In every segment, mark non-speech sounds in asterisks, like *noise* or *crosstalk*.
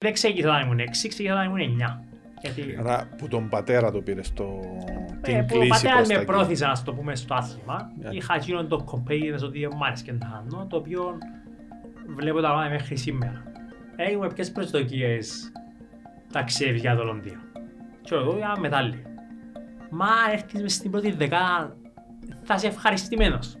Δεν ξεκίνησα όταν ήμουν 6, ξεκίνησα όταν ήμουν 9. Γιατί Άρα που τον πατέρα το πήρε στο... ε, την που ο κλίση πατέρας προς τα με εκεί. πρόθυσε να το πούμε στο άθλημα. Yeah. Είχα εκείνον το κομπέιδες ότι μ' άρεσε και να κάνω, το οποίο βλέπω τα μάτια μέχρι σήμερα. Έχουμε ποιες προσδοκίες ταξίδευες για το Λονδίνο. Και εγώ για μετάλλιο. Μα αν έρθεις μες στην πρώτη δεκάδα θα είσαι ευχαριστημένος.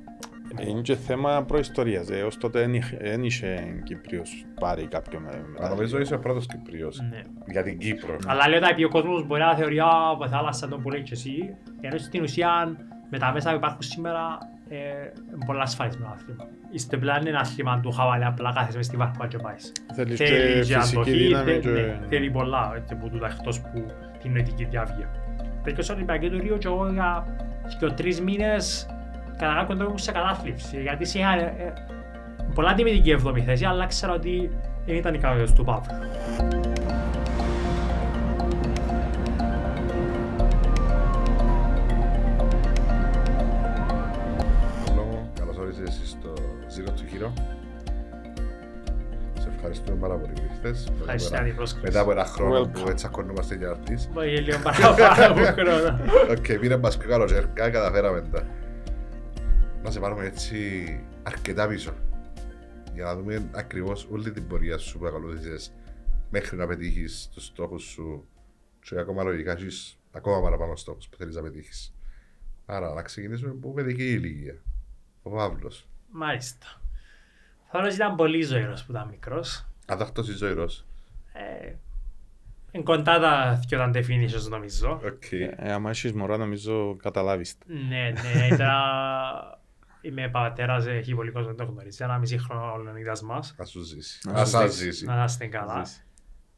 Είναι και θέμα προϊστορίας. Έως τότε δεν είχε- δεν είχε Κύπριος πάρει κάποιον με- Αλλά μετάλλιο. νομίζω είσαι ο πρώτος Κυπριος. Ναι. Για την Κύπρο. Αλλά λέω ότι ο κόσμος μπορεί να θεωρεί από θάλασσα τον που λέει και εσύ, ενώ στην ουσία με τα μέσα που υπάρχουν σήμερα ε, είναι πολλά ασφαλισμένο άθλημα. Είστε πλέον ένα άθλημα του χαβαλέ, απλά κάθεσαι μες στη βάρκα και πάεις. Θέλεις και Θέλει και φυσική αντοχή, δύναμη θε- και... ναι, θέλει πολλά έτσι, που τούτα εκτός που την νοητική διάβγεια. Τέτοιο στο Ολυμπιακό του Ρίο και εγώ για και τρεις μήνες κατά κάποιον τρόπο ήμουν σε κατάθλιψη, γιατί είχα ε, ε, πολλά τιμητική εβδομή θέση, αλλά ξέρω ότι δεν ήταν οι κανόνες του Παύλου. Λόγο, καλώς όρισες στο Zero to Hero. Σε ευχαριστούμε πάρα πολύ που ήρθες. Ευχαριστώ για την πρόσκληση. Μετά από ένα χρόνο που Welcome. έτσι ακονούμαστε για αρτής. Μπορεί λίγο παραπάνω από *laughs* χρόνο. *laughs* Οκ, πήρε μας πιο καλοκαιρικά, καταφέραμε τα. Να σε πάρουμε έτσι αρκετά πίσω. Για να δούμε ακριβώς όλη την πορεία σου που ακολούθησες μέχρι να πετύχεις τους στόχους σου και ακόμα λογικά έχεις ακόμα παραπάνω στόχους που θέλεις να πετύχεις. Άρα να ξεκινήσουμε από παιδική ηλικία. Ο Παύλος. Μάλιστα. Θα ότι ήταν πολύ ζωηρός που ήταν μικρός. Αδάχτος ή ζωηρός; Ε, εν κοντά τα δυο τα definitions νομίζω. Οκ. Ε, άμα έχεις μωρά νομίζω καταλάβεις. τα. Ναι, ναι, ήταν... Είμαι πατέρας, έχει πολύ κόσμο δεν το γνωρίζει. Ένα μισή χρόνο ο Λεωνίδας μας. Να σου ζήσει. Να Να σου σας ζήσει. ζήσει. Να είστε καλά. Ζήσει.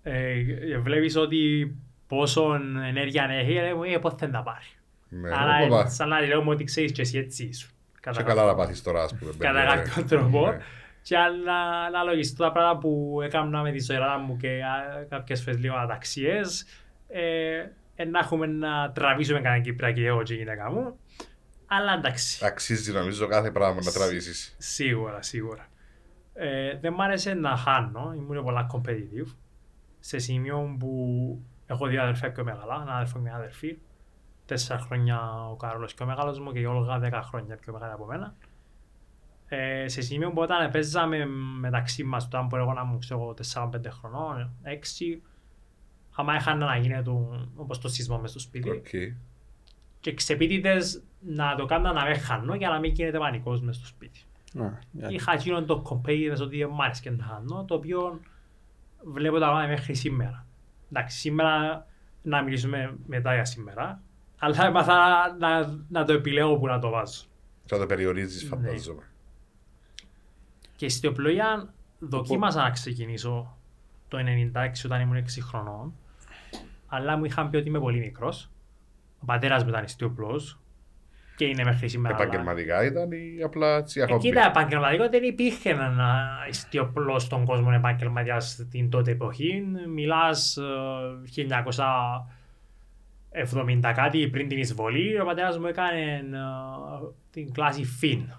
Ε, βλέπεις ότι πόσο ενέργεια έχει, ε, ε, πώς θα τα πάρει. Ναι, Άρα όπα, ε, σαν να λέω ότι ξέρεις και εσύ έτσι ήσουν. Και Κατά καλά να πάθεις τώρα, ας πούμε. κατά παιδιά, κάποιον ναι. τρόπο. Ναι. Και ανα- αναλογιστώ τα πράγματα που έκανα με τη ζωηρά μου και α, κάποιες φορές λίγο αταξίες, ε, ε, να έχουμε να τραβήσουμε κανένα Κυπριακή εγώ και η γυναίκα μου. Αλλά εντάξει, Αξίζει νομίζω κάθε πράγμα να τραβήσεις. σίγουρα, σίγουρα. Ε, δεν μ' άρεσε να χάνω, ήμουν πολλά competitive. Σε σημείο που έχω δύο αδερφιά πιο μεγάλα, ένα αδερφό και μια αδερφή. Τέσσερα χρόνια ο Καρόλος πιο μεγάλος μου και η Όλγα δέκα χρόνια πιο μεγάλη από μένα. Ε, σε σημείο που όταν παίζαμε μεταξύ μας, όταν που εγώ να μου ξέρω 4-5 χρονών, 6, άμα είχαν να γίνεται όπως το σεισμό μες στο σπίτι Οκ. Και ξεπίτητες να το κάνουν να με χάνω για να μην γίνεται πανικός μες στο σπίτι. Α, για- Είχα εκείνον το κομπέιδες ότι μ' άρεσε και να κάνω, το οποίο βλέπω τα μάτια μέχρι σήμερα. Εντάξει, σήμερα να μιλήσουμε μετά για σήμερα, αλλά έμαθα να, να το επιλέγω που να το βάζω. Θα το περιορίζεις Ναι. φαντάζομαι. Και στη οπλογία δοκίμασα να ξεκινήσω το 96 όταν ήμουν 6 χρονών, αλλά μου είχαν πει ότι είμαι πολύ μικρός. Ο πατέρας μου ήταν ιστιοπλός και είναι μέχρι σήμερα. αλλά- Επαγγελματικά ήταν ή απλά έτσι Ε, αχόμπι. κοίτα, επαγγελματικό δεν υπήρχε ένα ιστιοπλός στον κόσμο επαγγελματίας την τότε εποχή. Μιλάς 1970 κάτι πριν την εισβολή. Ο πατέρας μου έκανε ε, την κλάση Finn.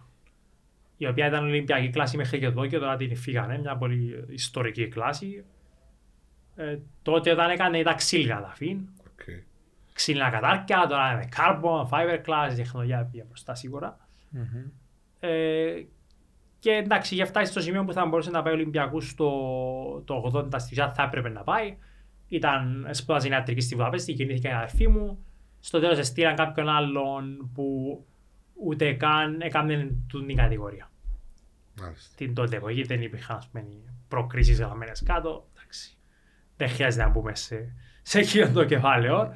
Η οποία ήταν Ολυμπιακή κλάση μέχρι και εδώ και τώρα την βγάλανε. Μια πολύ ιστορική κλάση. Ε, τότε όταν έκανε ήταν ξύλινα τα Finn. OK. Ξύλινα κατάρτια, τώρα είναι carbon, fiberglass, τεχνολογία πήγε μπροστά σίγουρα. Μμμ. Ε, και εντάξει, για φτάσει στο σημείο που θα μπορούσε να πάει Ολυμπιακούς το, το 80 στη ουσία θα έπρεπε να πάει. Ήταν σπουδάζει ιατρική στη Βουδαπέστη, γεννήθηκε η αδερφή μου. Στο τέλος εστήραν κάποιον άλλον που ούτε καν έκαναν την κατηγορία. Μάλιστα. Την τότε εποχή δεν υπήρχαν ας πούμε, προκρίσεις γραμμένες κάτω. Εντάξει. Δεν χρειάζεται να μπούμε σε, σε εκείνο το κεφάλαιο.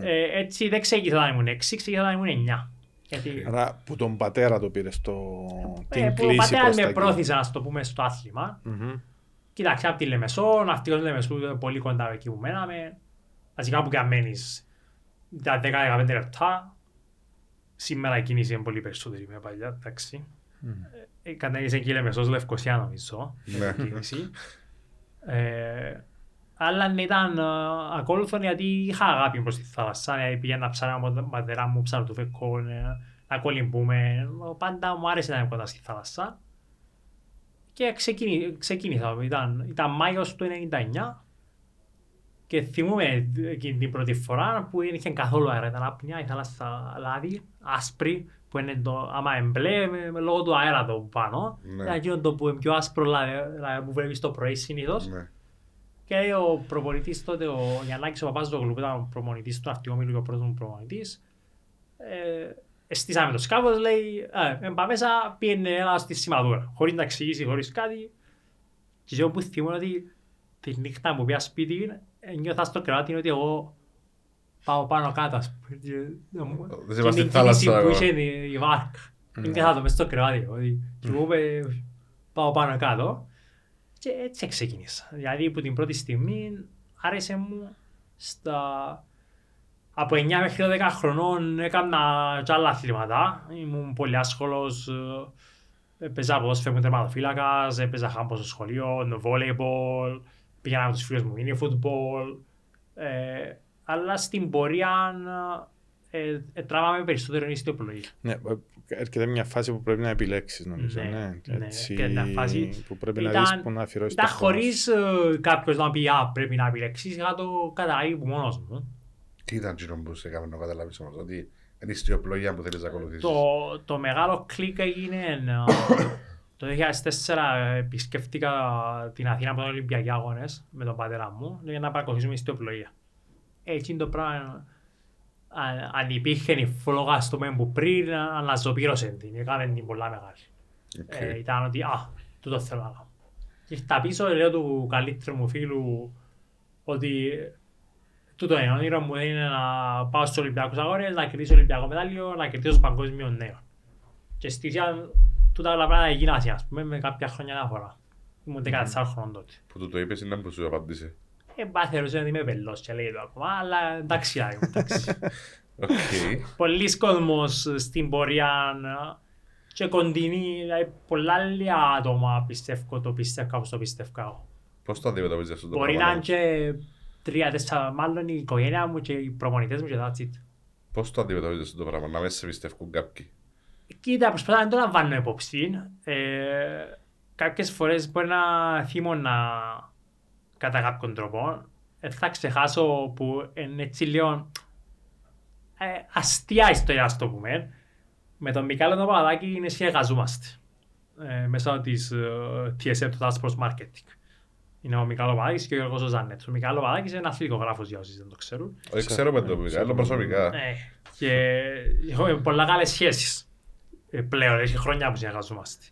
Ε, έτσι δεν ξεκίνησα όταν ήμουν 6, ξεκίνησα όταν ήμουν 9. Γιατί Άρα που τον πατέρα το πήρε στο... ε, την που ο κλίση πατέρας προς τα με εκεί. πρόθυσε να το πούμε στο άθλημα. Μμμ. Κοίταξε από τη Λεμεσό, ναυτικός Λεμεσού είναι πολύ κοντά από εκεί που μέναμε. Βασικά που και αν μένεις τα 10-15 λεπτά. Σήμερα η κίνηση είναι πολύ περισσότερη με παλιά, εντάξει. Μμ. Ε, Κατέληξε και η Λεμεσός Λευκοσία νομίζω, Ναι. κίνηση. *laughs* Ε, αλλά ναι, ήταν ε, ακόλουθον γιατί είχα αγάπη προς τη θάλασσα. Δηλαδή πήγαινα ψάρα με τον πατέρα μου, ψάρα του φεκό, ε, να κολυμπούμε. Πάντα μου άρεσε να είμαι κοντά στη θάλασσα. Και ξεκίνη, ξεκίνησα, ήταν, ήταν Μάιος του 99 Και θυμούμαι εκείνη την πρώτη φορά που δεν είχε καθόλου αέρα. Ήταν απνιά, η θάλασσα λάδι, άσπρη, που είναι το, άμα εμπλέ, με, με λόγω του αέρα το πάνω. Ναι. Ήταν εκείνο το που είναι πιο άσπρο λάδι, λάδι που βλέπεις το πρωί συνήθως. Ναι. Και ο προπονητής τότε, ο Γιαννάκης ο Παπάζογλου, που ήταν ο προπονητής του Ναυτιόμιλου και ο πρώτος μου προπονητής, ε, εστίσαμε το σκάφος, λέει, ε, ε, πάμε μέσα, πήγαινε ένα στη σημαδούρα, χωρίς να εξηγήσει, χωρίς κάτι. Και εγώ που θυμούμαι ότι τη νύχτα που πήγα σπίτι, ε, νιώθα στο κρεβάτι ότι εγώ πάω πάνω κάτω, ας πούμε. Και, ε, μου- Δεν και είμαστε την θάλασσα κίνηση που ακόμα. είχε η- η βάρκα. Είναι κάτω μες στο κρεβάτι, ότι και εγώ είπε, πάω πάνω κάτω. Και έτσι ξεκίνησα. Δηλαδή από την πρώτη στιγμή άρεσε μου στα... Από 9 μέχρι 10 χρονών έκανα και άλλα αθλήματα. Ήμουν πολύ άσχολος. ε, Έπαιζα ποδόσφαιρο με τερματοφύλακας, έπαιζα χάμπο στο σχολείο, βόλεϊμπολ, πήγαινα με τους φίλους μου μίνι φούτμπολ. Ε, αλλά στην πορεία ε, ε, τράβαμε περισσότερο η ιστιοπλογή. Ναι, ε, έρχεται μια φάση που πρέπει να επιλέξεις νομίζω. Ναι, Ναι, ναι, Έτσι, και μια φάση που πρέπει να ήταν- δεις που να αφιερώσεις το Ήταν χρόνο σου. χωρίς ε, κάποιος να πει «Α, πρέπει να επιλέξεις», είχα το καταλάβει που μόνος μου. Τι ήταν εκείνο που σε έκαμε να καταλάβεις όμως, ότι είναι η ιστιοπλογία που θέλεις να ακολουθήσεις; Το, το μεγάλο κλικ έγινε ε, *coughs* το 2004 επισκέφτηκα την Αθήνα από τον Ολυμπιακοί Αγώνες με τον πατέρα μου για να παρακολουθήσουμε ιστιοπλοΐα. Έτσι το πράγμα αν, αν υπήρχε η φλόγα στο μέλλον που πριν αναζωπήρωσε την, έκανε την πολλά μεγάλη. Οκ. Ε, ήταν ότι α, τούτο θέλω να κάνω. Και ήρθα πίσω, λέω του καλύτερου μου φίλου ότι τούτο είναι, όνειρο μου είναι να πάω στους Ολυμπιακούς Αγώνες, να κερδίσω Ολυμπιακό μετάλλιο, να κερδίσω στο παγκόσμιο νέων. Και στη ουσία τούτα όλα πράγματα έγιναν ας πούμε, με κάποια χρόνια αναφορά. Ήμουν 14 χρόνων τότε. Που του το είπες είναι που σου απάντησε. Ε, μπα θεωρούσε ότι είμαι πελός και λέει το ακόμα, αλλά εντάξει, άγιο, εντάξει. *laughs* Οκ. Πολλοί κόσμος στην πορεία και κοντινή, δηλαδή πολλά άλλα άτομα πιστεύω το πιστεύω όπως το πιστεύω εγώ. Πώς το αντιμετωπίζεις αυτό το Μπορεί να πράγμα; είναι και τρία, τέσσερα, μάλλον η οικογένεια μου και οι προπονητές μου και that's it. Πώς το αντιμετωπίζεις αυτό το πράγμα, να μην σε πιστεύουν κάποιοι; Κοίτα, προσπαθώ να το λαμβάνω υπόψη. Ε, κάποιες φορές μπορεί να θυμώνα κατά κάποιον τρόπο. Ε, θα ξεχάσω που είναι έτσι λίγο ε, αστεία ιστορία, ας το πούμε. Με τον Μικάλο τον Παπαδάκη είναι συνεργαζόμαστε. Ε, μέσα της ε, TSM, του Task Force Marketing. Είναι ο Μικάλο Παπαδάκης και ο Γιώργος Ζανέτς. Ο Μικάλο Παπαδάκης είναι ένας φιλικογράφος για όσοι δεν το ξέρουν. Όχι, ξέρω με το Μικαέλο προσωπικά. Ε, και έχουμε πολλά καλές σχέσεις ε, πλέον, έχει χρόνια που συνεργαζόμαστε.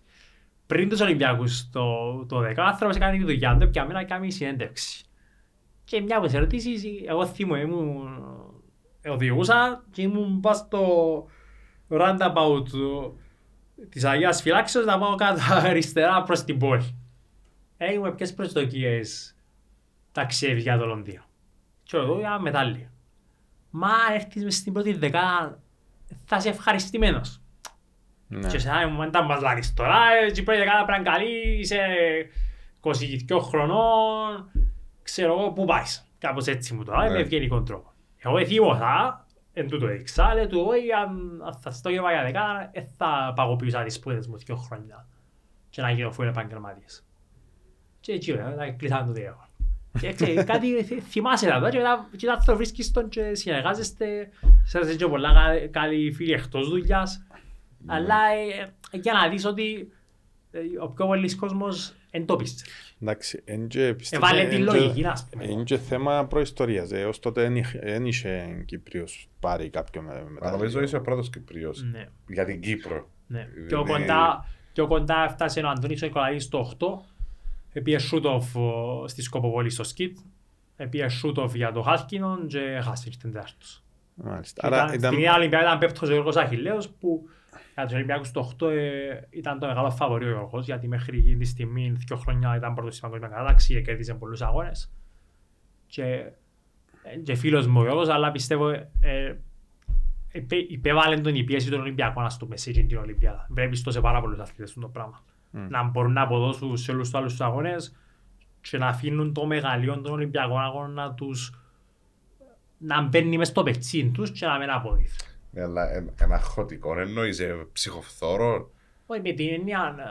Πριν τους Ολυμπιακούς το, το 10, ο άνθρωπος έκανε τη δουλειά του και αμένα κάνει συνέντευξη. Και μια από τις ερωτήσεις, εγώ θυμούμαι, ήμουν, ε, οδηγούσα και ήμουν πας στο roundabout της Αγίας Φυλάξεως να πάω κάτω *laughs* αριστερά προς την πόλη. Έχουμε ποιες προσδοκίες ταξίδι για το Λονδίνο; Και εγώ για μετάλλιο. Μα αν έρθεις μες στην πρώτη δεκάδα θα είσαι ευχαριστημένος. Ναι. Και σε ένα moment τα μας λάρεις τώρα, ε, και η πρώτη δεκάδα πρέπει να είναι καλή, είσαι 22 χρονών, ξέρω εγώ πού πάεις. Κάπως έτσι μου τώρα, Ναι. με ευγενικό τρόπο. Εγώ εθίμωσα, εν τούτο έδειξα, λέει του, όχι, αν αν θα στο γεύα για δεκάδα, ε, θα παγωποιούσα τις σπουδές μου δύο χρόνια και να γίνω φούλε επαγγελματίας. Και έτσι, ρε, να κλείσαμε το διεύμα. Και ξέρεις, *laughs* κάτι θυ- θυμάσαι τα τώρα και μετά και μετά το βρίσκεις τον και συνεργάζεστε, σε και πολλά κα- καλοί φίλοι εκτός δουλειάς. Αλλά ε, ε, για να δεις ότι ε, ο πιο πολλής κόσμος εν το πίστευε. Εντάξει, εν και πιστεύω- Έβαλε τη εν και- λογική, να πούμε. Είναι και θέμα προϊστορίας. ε, Ως τότε δεν είχε Κύπριος πάρει κάποιον με Μα μετάλλιο. νομίζω είσαι ο πρώτος Κυπριος Ναι, για την Κύπρο. ναι. Είναι- Πιο κοντά, πιο κοντά έφτασε ο Αντώνης ο Νικολαίδης στο 8. Επίε σούτοφ στη Σκοποβολή στο Σκιτ. Επίε σούτοφ για το Χάλκινον και χάσε την τέταρτος. Μάλιστα. Ήταν, Άρα ήταν... Στην ίδια Ολυμπιάδα ήταν πέπτος ο Γιώργος Αχιλέος που για τους Ολυμπιακούς το 8 ε, ήταν το μεγάλο φαβορή ο Γιώργος γιατί μέχρι εκείνη τη στιγμή, δύο χρόνια ήταν πρώτος στην παγκόσμια κατάταξη και κέρδισε πολλούς αγώνες. Και, ε, και φίλος μου ο Γιώργος, αλλά πιστεύω ε, ε, υπέ- υπέβαλε τον η πίεση των Ολυμπιακών ας το πούμε σε εκείνη την Ολυμπιάδα. Βλέπεις το σε πάρα πολλούς αθλητές του το πράγμα. Μμ. Να μπορούν να αποδώσουν σε όλους τους άλλους τους αγώνες και να αφήνουν το μεγαλείο των Ολυμπιακών αγώνων να τους να μπαίνει μες στο πετσίν τους και να μην αποδίδει. Ναι, αλλά εν- ένα χωτικό εννοείς ε, ψυχοφθόρο. Όχι με την έννοια να,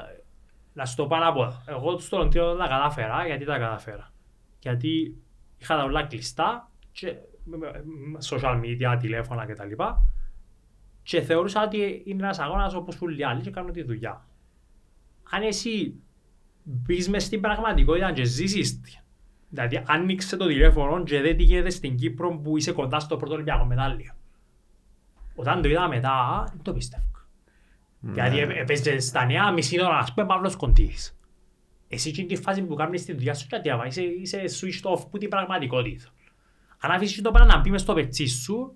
να σου το πάω να πω. Εγώ στο Λονδίνο τα κατάφερα γιατί τα κατάφερα. Γιατί είχα τα όλα κλειστά και με- με- με social media, τηλέφωνα κτλ. Και θεωρούσα ότι είναι ένας αγώνας όπως όλοι οι άλλοι και κάνω τη δουλειά. Αν εσύ μπεις μες στην πραγματικότητα και ζήσεις την, δηλαδή άνοιξε το τηλέφωνο και δεν τι γίνεται στην Κύπρο που είσαι κοντά στο πρώτο Ολυμπιακό μετάλλιο. Όταν το είδα μετά, δεν το πίστευα. Γιατί ε- έπαιζε στα νέα μισή ώρα, ας πούμε, Παύλος Κοντήρης. Εσύ εκείνη τη φάση που κάνεις τη δουλειά σου και είσαι, είσαι switched off που την πραγματικότητα. Αν αφήσεις το πράγμα να μπει μες στο πετσί σου,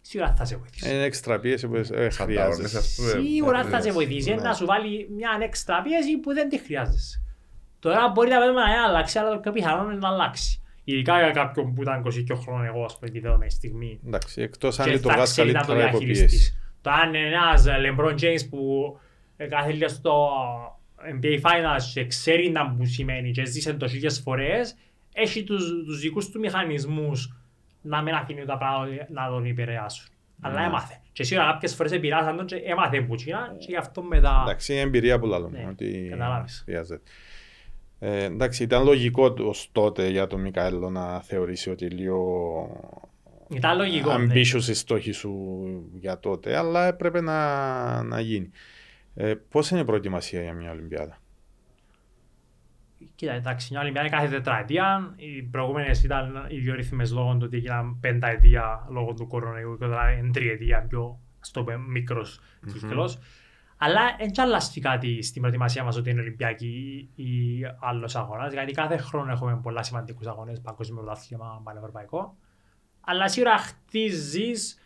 σίγουρα θα σε βοηθήσει. Είναι έξτρα πίεση που ε, Ανταγωνίες, χρειάζεσαι. ας πούμε. Σίγουρα θα σε Ε, βοηθήσει ναι. να σου βάλει μια έξτρα πίεση που δεν τη χρειάζεσαι. Τώρα μπορεί να πούμε να αλλάξει, αλλά το πιο πιθανό είναι να αλλάξει. Ειδικά για κάποιον που ήταν 22 χρόνων εγώ, ας πούμε, τη δεδομένη στιγμή. Εντάξει, εκτός αν Και θα λειτουργάς ξέρει να το καλύτερα υπό πίεση. διαχειριστείς. Το αν είναι ένας LeBron James που ε, κάθε λίγο στο NBA Finals και ξέρει να που σημαίνει και ζήσε το χίλιες φορές, έχει τους, τους δικούς του μηχανισμούς να μην αφήνει τα πράγματα να τον επηρεάσουν. Αλλά Ναι. έμαθε. Και σίγουρα κάποιες φορές επηρεάσαν τον και έμαθε που τσίνα και γι' αυτό μετά... Εντάξει, είναι εμπειρία που λαλούμε, Ναι, ότι καταλάβεις. Χρειάζεται. Ε, εντάξει, ήταν λογικό ως τότε για τον Μικαέλο να θεωρήσει ότι λίγο Ήταν λογικό. ναι. ambitious η στόχη σου για τότε, αλλά έπρεπε να, να γίνει. Ε, πώς είναι η προετοιμασία για μια Ολυμπιάδα; Κοίτα, εντάξει, μια Ολυμπιάδα κάθε τετραετία. Οι προηγούμενες ήταν οι δύο ρυθμές λόγω του ότι έγιναν πενταετία λόγω του κορονοϊού και τώρα είναι τριετία πιο στο μικρός κύκλος. Αλλά δεν αλλάζει κάτι στην προετοιμασία μας ότι είναι Ολυμπιακή ή άλλος αγώνας. Γιατί κάθε χρόνο έχουμε πολλά σημαντικούς αγώνες, παγκόσμιο πρωτάθλημα, πανευρωπαϊκό. Αλλά σίγουρα χτίζεις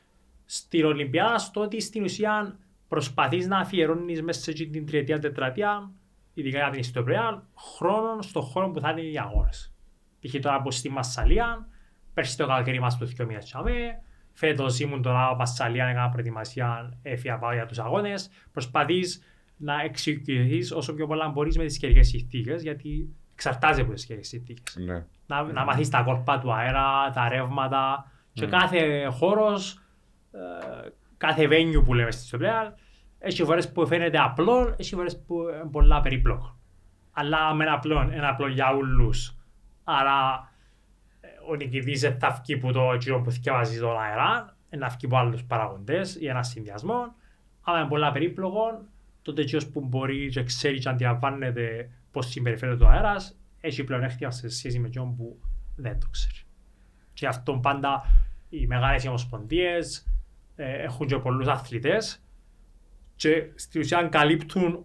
στην Ολυμπιάδα στο ότι στην ουσία προσπαθείς να αφιερώνεις μέσα σε αυτή την τριετία, τετραετία, ειδικά για την ιστορία, χρόνο στον χώρο που θα είναι οι αγώνες. Π.χ. τώρα από στη Μασσαλία, πέρσι το καλοκαίρι μας το 2 μήνες τσάμε, φέτος ήμουν τώρα από Μασσαλία, έκανα προετοιμασία, έφυγα πάω για τους αγώνες. Προσπαθείς να εξοικειωθείς όσο πιο πολλά μπορείς με τις καιρικές συνθήκες, γιατί εξαρτάζεται από τις καιρικές συνθήκες Ναι. να, να μάθεις τα κόρπα του αέρα, τα ρεύματα και Mm. κάθε χώρος, ε, κάθε venue που λέμε στη Σοπλέα, έχει φορές που φαίνεται απλό, έχει φορές που είναι πολλά περίπλοκο. Αλλά με ένα απλό, ένα απλό για όλους. Άρα ε, ο νικητής δεν θα βγει που το κύριο που θυκευάζει τον αέρα, να βγει από άλλους παραγοντές ή ένα συνδυασμό. Αλλά είναι πολλά περίπλοκο, τότε εκείνος που μπορεί και ξέρει και αντιλαμβάνεται πώς συμπεριφέρεται ο αέρας, έχει πλεονέκτημα σε σχέση με εκείνον που δεν το ξέρει. Και αυτό πάντα οι μεγάλες ομοσπονδίες ε, έχουν και πολλούς αθλητές και στην ουσία καλύπτουν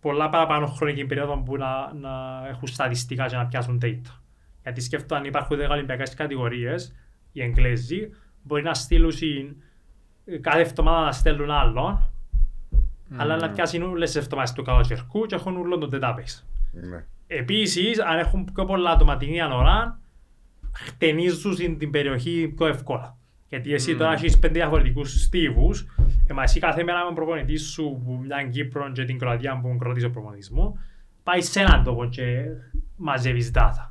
πολλά παραπάνω χρονική περίοδο που να, να έχουν στατιστικά και να πιάσουν data. Γιατί σκέφτομαι αν υπάρχουν 10 Ολυμπιακές κατηγορίες, οι Εγγλέζοι μπορεί να στείλουν συν- κάθε εβδομάδα να στέλνουν άλλον, αλλά να πιάσουν όλες τις εβδομάδες του καλοκαιρικού και έχουν όλο το database. Ναι. Επίσης, αν έχουν πιο πολλά άτομα την ίδια ώρα, χτενίζουν την περιοχή πιο εύκολα. Γιατί εσύ τώρα έχεις πέντε διαφορετικούς στίβους, εμάς εσύ κάθε μέρα με τον προπονητή σου που μια Κύπρο και την Κροατία που κρατήσει ο προπονητής μου, πάει σε έναν τόπο και μαζεύεις data.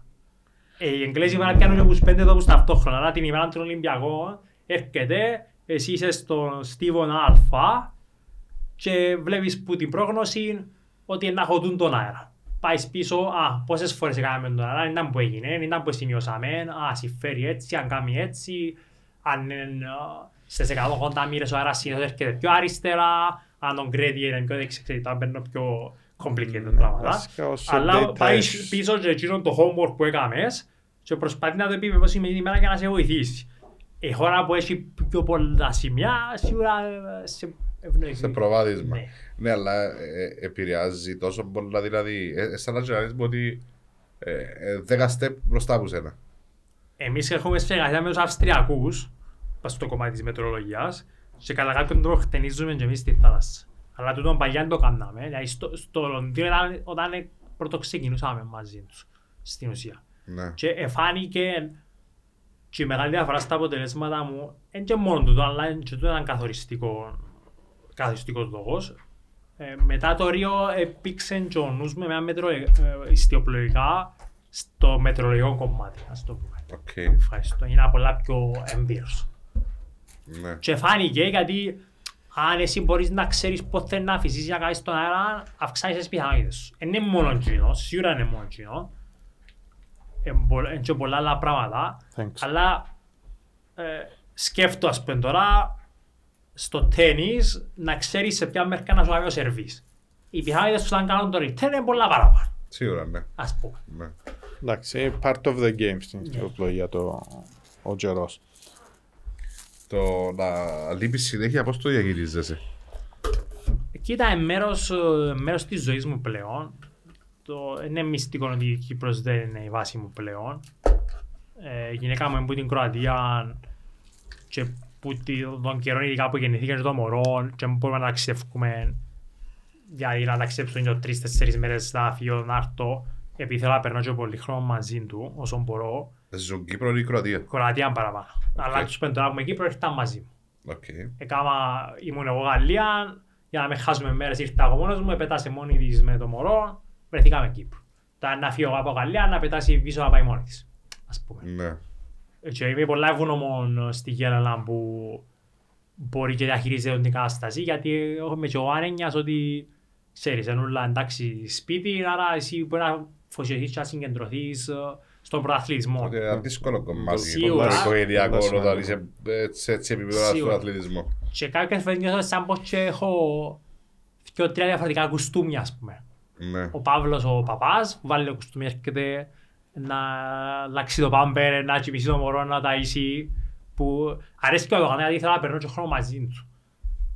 Ε, οι Εγγλέζοι πρέπει να πιάνουν και τους πέντε τόπους ταυτόχρονα, αλλά την ημέρα των Ολυμπιακών έρχεται, εσύ είσαι στον στίβο Α και βλέπεις που την πρόγνωση ότι να χωτούν τον αέρα. Πάεις πίσω, α, πόσες φορές έκαναμε τον αέρα, ήταν που έγινε, ήταν που σημειώσαμε, α, συμφέρει έτσι, αν κάνει έτσι, αν είναι α, στις 180 μοίρες ο αέρας συνήθως έρχεται πιο αριστερά, αν τον gradient είναι πιο δεξιά, ξέρετε, τώρα μπαίνουν πιο complicated πράγματα. Βασικά, όσο Αλλά data πάει έχεις- πίσω και εκείνο το homework που έκαμες και προσπαθεί να το επιβεβαιώσει με την ημέρα για να σε βοηθήσει. Η χώρα που έχει πιο πολλά σημεία, σίγουρα ε, σε ευνοεί. Σε προβάδισμα. Ναι. Ναι, αλλά ε, ε, επηρεάζει τόσο πολλά. Δηλαδή, ε, ε, σαν να ξέρεις ότι ε, ε, δέκα step μπροστά από σένα. Εμείς έχουμε συνεργασία με τους Αυστριακούς, πας στο κομμάτι της μετρολογίας, και κατά κάποιον τρόπο χτενίζουμε και εμείς στη θάλασσα. Αλλά τούτο παλιά δεν το κάναμε. Δηλαδή στο, στο Λονδίνο ήταν όταν ε, πρώτο ξεκινούσαμε μαζί τους, στην ουσία. Ναι. Και εφάνηκε και η μεγάλη διαφορά στα αποτελέσματα μου είναι και μόνο τούτο, αλλά είναι και τούτο έναν καθοριστικό, καθοριστικός λόγος. Ε, μετά το Ρίο έπηξε και ο νους με ένα μέτρο ε, ε, ιστιοπλοϊκά στο μετεωρολογικό κομμάτι, ας το πούμε. Οκέι. Ευχαριστώ. Είναι πολλά πιο εμπειρος. Ναι. Και φάνηκε γιατί αν εσύ μπορείς να ξέρεις πότε να αφήσεις για κάτι στον αέρα, αυξάνεις τις πιθανότητες σου. Είναι μόνο εκείνο, σίγουρα είναι μόνο εκείνο. είναι και πολλά άλλα πράγματα, Thanks. αλλά ε, σκέφτω ας πούμε τώρα στο τέννις να ξέρεις σε ποια μερικά να σου κάνει ο σερβίς. Οι πιθανότητες που θα κάνουν το return είναι πολλά παραπάνω, Σίγουρα, ναι. ας πούμε. ναι. Εντάξει, είναι part of the game στην ιστιοπλογία το ο Τζερός. Το να λείπεις συνέχεια, πώς το διαχειρίζεσαι. Κοίτα, είναι μέρος, ε, μέρος της ζωής μου πλέον. Το, είναι μυστικό ότι η Κύπρος δεν είναι η βάση μου πλέον. Ε, η γυναίκα μου είναι από την Κροατία και που τη- τον καιρό ειδικά που γεννηθήκε και το μωρό και δεν μπορούμε να ταξιδεύουμε δηλαδή να ταξιδέψω για τρεις-τέσσερις μέρες να φύγω να έρθω επειδή θέλω να περνώ και πολύ χρόνο μαζί του όσο μπορώ. Ζουν Κύπρο ή Κροατία; Κροατία παραπάνω. Αλλά τους πέντε τώρα που είμαι Κύπρο ήρθαν μαζί μου. Οκ. Έκαμα, ήμουν εγώ Γαλλία, για να με χάσουμε μέρες ήρθα εγώ μόνος μου, πετάσε μόνη της με το μωρό, βρεθήκαμε Κύπρο. Τώρα να φύγω από Γαλλία, να πετάσει πίσω να πάει μόνη της. Ας πούμε. Ναι. Και είμαι πολλά ευγνωμών στη Γέλαλα που μπορεί και διαχειρίζεται την κατάσταση, γιατί έχουμε και ο άνενιας ότι ξέρεις, είναι όλα εντάξει σπίτι, άρα εσύ μπορεί να φωσιωθείς και να συγκεντρωθείς ε, στον προαθλητισμό. Ότι είναι ένα δύσκολο κομμάτι. Σίγουρα. Το οικογενειακό Σίγουρα. όταν είσαι ε, σε έτσι επίπεδο στον Σίγουρα. αθλητισμό. Και κάποιες φορές νιώθω σαν πως και έχω δύο τρία διαφορετικά κουστούμια, ας πούμε. Ναι. ο Παύλος ο παπάς που βάλει το κουστούμι έρχεται να αλλάξει το πάμπερ, να κοιμήσει το μωρό, να ταΐσει που αρέσει και ο Ιωάννη γιατί θέλω να περνώ και χρόνο μαζί του.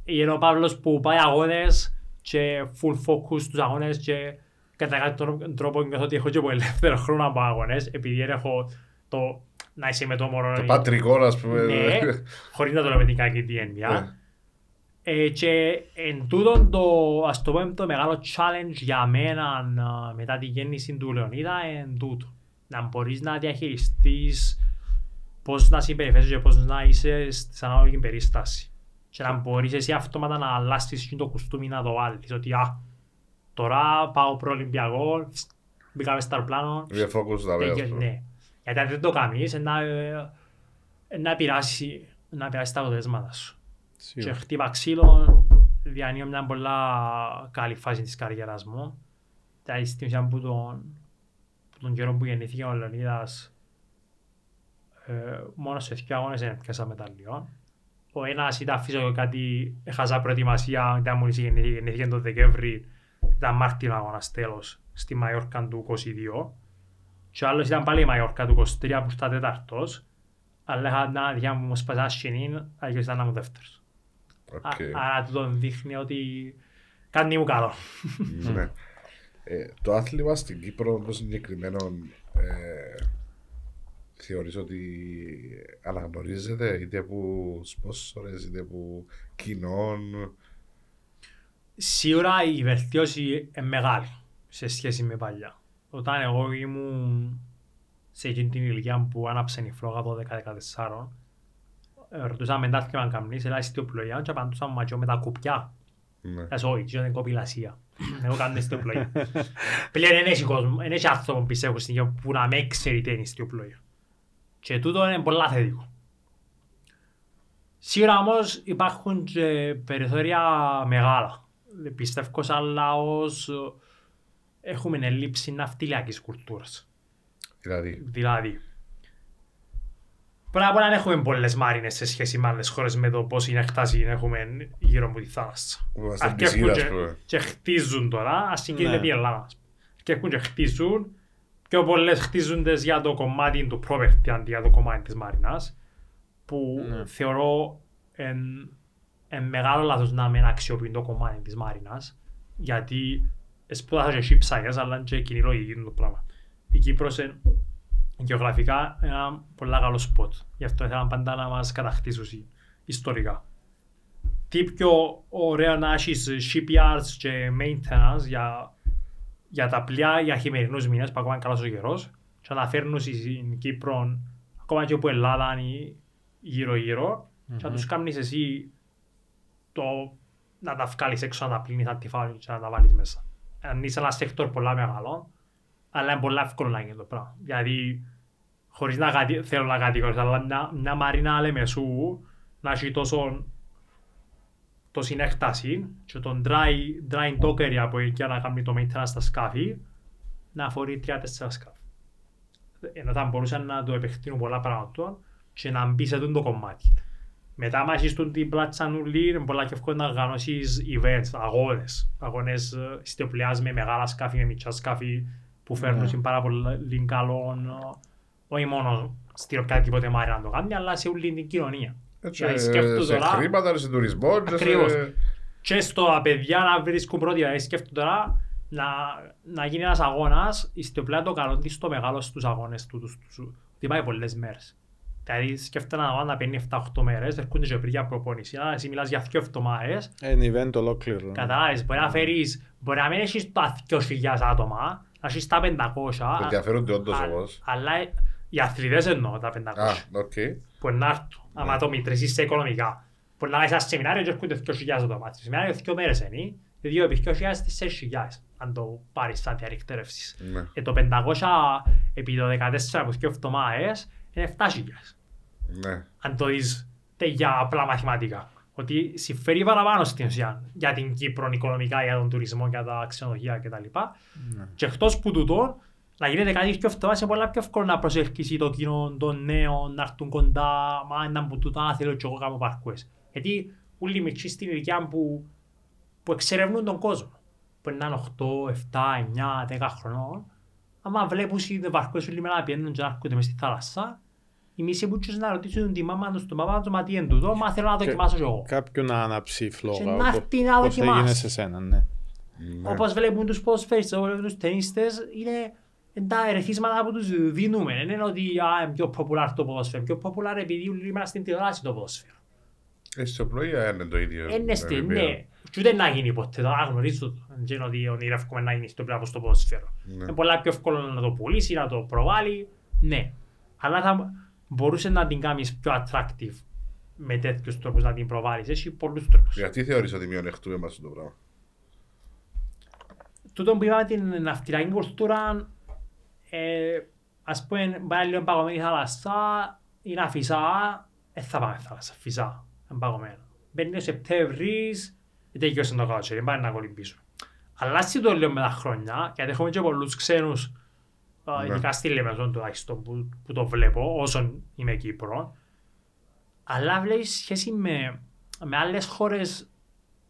Είναι ο Παύλος που πάει αγώνες και full focus στους αγώνες και κατά κάποιον τρόπο νιώθω ότι έχω και πολύ ελεύθερο χρόνο από αγώνες επειδή δεν έχω το να είσαι με το μωρό Το πατρικό, ας πούμε. ναι, *laughs* χωρίς να το λέμε την κακή τη έννοια. Ναι. Ε, και εν τούτον το, ας το πούμε, το μεγάλο challenge για μένα α, μετά τη γέννηση του Λεωνίδα εν τούτο. Να μπορείς να διαχειριστείς πώς να συμπεριφέρεσαι και πώς να είσαι στην ανάλογη περίσταση. Και να μπορείς εσύ αυτόματα να αλλάσεις και το κουστούμι να το βάλεις. Ότι α, τώρα πάω προολυμπιακό, μπήκαμε στο αεροπλάνο, Είμαι focus τα Τέτοιο, βέβαια. ας πούμε. ναι. Γιατί αν δεν το κάνεις, να, ε, να επηρεάσει, να επηρεάσει τα αποτελέσματα σου. Και Σίγουρα. χτύπα ξύλο, διανύω μια πολλά καλή φάση της καριέρας μου. Τα στην ουσία που τον, που τον καιρό που γεννήθηκε ο Λεωνίδας, ε, μόνο σε δύο αγώνες δεν έπιασα μεταλλιό. Ο ένας ήταν φυσικό κάτι, έχασα προετοιμασία, ήταν μόλις γεννήθηκε, γεννήθηκε τον Δεκέμβρη, ήταν Μάρτιο αγώνας τέλος, στη Μαϊόρκα του 22. Και ο άλλος ήταν πάλι η Μαϊόρκα του 23 που ήταν τέταρτος, αλλά είχα ένα διά μου σπασά σκηνή, αγιος ήταν να μου δεύτερος. Οκ. Α- Άρα του τον δείχνει ότι κάνει μου καλό. Ναι. Ε, το άθλημα στην Κύπρο, το συγκεκριμένο, ε, θεωρείς ότι αναγνωρίζεται είτε από σπόσορες είτε από κοινών. Σίγουρα η βελτίωση είναι μεγάλη σε σχέση με παλιά. Όταν εγώ ήμουν σε εκείνη την ηλικία που άναψε η φλόγα 12-14, ε, ρωτούσαμε τα άθλημα να κάνεις, έλα ιστιοπλοεία και απαντούσαμε ματιό με τα κουπιά. Ναι. Λες όχι, αυτό είναι κοπηλασία. Εγώ κάνω ιστιοπλοεία. Πλέον δεν έχει κόσμο, δεν έχει άνθρωπο πιστεύω στην γη που να με ξέρει τι είναι ιστιοπλοεία. Και τούτο είναι πολλά θετικό. Σίγουρα όμως υπάρχουν και περιθώρια μεγάλα. Πιστεύω σαν λαός ε, έχουμε έλλειψη ναυτιλιακής κουλτούρας. Δηλαδή, Δηλαδή, Πρώτα απ' όλα δεν έχουμε πολλές μάρινες σε σχέση με άλλες χώρες με το πόση έκταση έχουμε γύρω από τη θάλασσα. Είμαστε Αρκεύκουν πισίνα, ας και, πούμε. και χτίζουν τώρα, ας συγκρίνουμε Ναι. την Ελλάδας. ας πούμε. Αρκεύκουν και χτίζουν, πιο πολλές χτίζονται για το κομμάτι του property αντί για το κομμάτι της μάρινας, που Ναι. θεωρώ εν, εν μεγάλο λάθος να μην αξιοποιούν το κομμάτι της μάρινας, γιατί σπούδασα και σύψαγες, αλλά είναι και κοινή λογική είναι το πράγμα. Η Κύπρος είναι γεωγραφικά ένα πολύ καλό σποτ. Γι' αυτό ήθελαν πάντα να μας κατακτήσουν ιστορικά. Τι πιο ωραίο να έχεις shipyards και maintenance για, για τα πλοία για χειμερινούς μήνες που ακόμα είναι καλός ο καιρός και να φέρνουν στην Κύπρο ακόμα και από Ελλάδα ή γύρω-γύρω και να τους κάνεις εσύ το να τα βγάλεις έξω, να τα πλύνεις, να τη φάεις και να τα βάλεις μέσα. Αν είσαι ένας sector πολλά μεγάλο, αλλά είναι πολύ εύκολο να γίνει το πράγμα. Δηλαδή, χωρίς να κατη... θέλω να κατηγορήσω, αλλά μια, μια μαρίνα Λεμεσού να έχει τόσο τόση έκταση και τον dry, dry docker από εκεί να κάνει το maintenance στα σκάφη, να φορεί τρία-τέσσερα σκάφη. ενώ θα μπορούσαν να το επεκτείνουν πολλά πράγματα και να μπει σε αυτό το κομμάτι. Μετά, άμα έχεις τον την πλάτσα νουλή, είναι πολλά και εύκολο να οργανώσεις events, αγώνες. Αγώνες ε, ιστιοπλιάς με μεγάλα σκάφη, με μικρά σκάφη που φέρνουν Ναι. yeah. πάρα πολύ καλό, ε, όχι μόνο στην οποιαδήποτε μάρια να το κάνει, αλλά σε όλη την κοινωνία. Έτσι, Δηλαδή, ε, σκέφτομαι σε τώρα- χρήματα, σε τουρισμό. και σε- Ακριβώς. Και στο παιδιά να βρίσκουν πρώτη, δηλαδή σκέφτομαι τώρα να, να γίνει ένας αγώνας, ιστιοπλιά το καλό της στο μεγάλο στους αγώνες του, τους, τους, ότι πάει πολλές μέρες. Δηλαδή σκέφτομαι ένα αγώνα να παίρνει 7-8 μέρες, έρχονται και πριν για προπόνηση, αλλά εσύ μιλάς για 2 εβδομάδες, Είναι event ολόκληρο. καταλάβεις, μπορεί να φέρεις, μπορεί να μην έχεις τα 2.000 άτομα, να έχεις τα 500, Ενδιαφέρονται όντως α- όμως. αλλά οι αθλητές εννοώ τα 500 Α, οκ. που να έρθουν, άμα το μετρήσεις σε οικονομικά. Μπορεί να κάνεις ένα σεμινάριο και έρχονται 2.000 άτομα. Το σεμινάριο δύο μέρες είναι, δύο επί 2.000 4.000, αν το πάρεις σαν διανυκτέρευσης. Ναι. Ε, το 500 επί το 14 από δύο εβδομάδες είναι 7.000. Ναι. Αν το δεις τε για απλά μαθηματικά. Ότι συμφέρει παραπάνω στην ουσία για την Κύπρο οικονομικά, για τον τουρισμό, για τα ξενοδοχεία κτλ. Ναι. Και εκτός που τούτο, να γίνεται κάτι πιο εβδομάδες είναι πολλά πιο εύκολο να προσελκύσει το κοινό των νέων, να έρθουν κοντά, μα να που τούτα θέλω και εγώ κάνω παρκούες. Γιατί όλοι οι μικροί στην ηλικία που, που εξερευνούν τον κόσμο, που είναι 8, 7, 9, 10 χρονών, άμα βλέπουν οι παρκούες όλοι με να πιένουν και να έρχονται μες στη θάλασσα, οι μισοί που τους να ρωτήσουν τη μάμα τους, το μάμα τους, μα τι είναι τούτο, μα θέλω να Και δοκιμάσω κι εγώ. Κάποιου να αναψεί Και φλόγα. να όπως- έρθει να Πώς έγινε δοκιμάσει. σε σένα, ναι. Ναι. Όπως βλέπουν τους ποδοσφαίριστες, όπως βλέπουν τους ταινίστες, είναι τα ερεθίσματα που τους δίνουμε. Δεν είναι ότι α, είναι πιο popular το ποδοσφαίρο. Πιο popular επειδή όλοι είμαστε στην τηλεόραση το ποδοσφαίρο. Εσύ στο πρωί ε, είναι το ίδιο. Είναι στη, επίπεδο. ναι. Και ούτε να γίνει ποτέ, το αναγνωρίζω το. Δεν είναι ότι ονειρεύουμε να γίνει στο πλέον στο ποδοσφαίρο. Ναι. Είναι πολλά πιο εύκολο να το πουλήσει, να το προβάλλει. Ναι. Αλλά θα μπορούσε να την κάνεις πιο attractive με τέτοιους τρόπους να την προβάλλεις. Έχει πολλούς τρόπους. Γιατί θεωρείς ότι μειονεκτούμε μας το πράγμα; τούτο που είπαμε την ναυτιλιακή κουλτούρα, ε, ας πούμε, πάει λίγο παγωμένη θάλασσα ή να φυσά, δεν θα πάμε θάλασσα, φυσά, είναι παγωμένο. Μπαίνει ο Σεπτέμβρης, τελειώσε το καλοκαίρι, πάει να κολυμπήσουμε. Αλλά έτσι το λέω με τα χρόνια, γιατί έχουμε και πολλούς ξένους, ε, Ναι. Ειδικά στη Λεμεζόν τουλάχιστον που, που το βλέπω, όσον είμαι Κύπρο, αλλά βλέπεις σχέση με, με άλλες χώρες,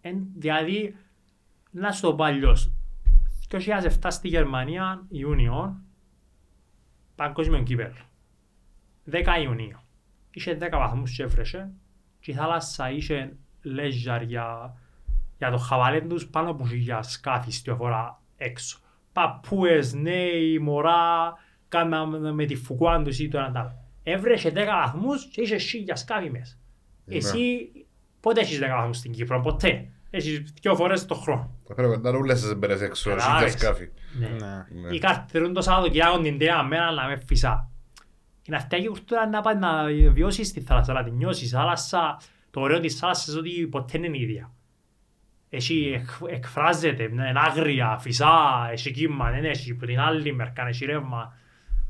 εν, δηλαδή, να σου το πω αλλιώς, 2007 στη Γερμανία, Ιούνιο, παγκόσμιο κύπελο. 10 Ιουνίου. Είχε 10 βαθμούς και έβρεσε και η θάλασσα είχε λέζαρ για, για το χαβαλέ τους πάνω από χιλιά σκάφη στη φορά έξω. Παππούες, νέοι, μωρά, κάναμε με τη φουκουάν τους ή το ένα τ' άλλο. Έβρεσε 10 βαθμούς και είχε χίλια σκάφη μέσα. Ναι. Εσύ πότε έχεις 10 βαθμούς στην Κύπρο, ποτέ. Έχεις δύο φορές το χρόνο. Θα πρέπει να είναι όλες τις μπέρες έξω, εσύ Καταλάβες. και σκάφη. Ναι. Ναι. Ναι. Ή καρτερούν το Σαββατοκυριακό την τέα μέρα να με φυσά. Η ναυτιακή κουλτούρα να πάει να βιώσεις τη θάλασσα, να την νιώσεις. Η θάλασσα, το ωραίο της θάλασσας είναι ότι ποτέ δεν είναι η ίδια. Έχει, εκ- εκφράζεται, είναι άγρια, φυσά, έχει κύμα, δεν έχει, που την άλλη μερικά έχει ρεύμα,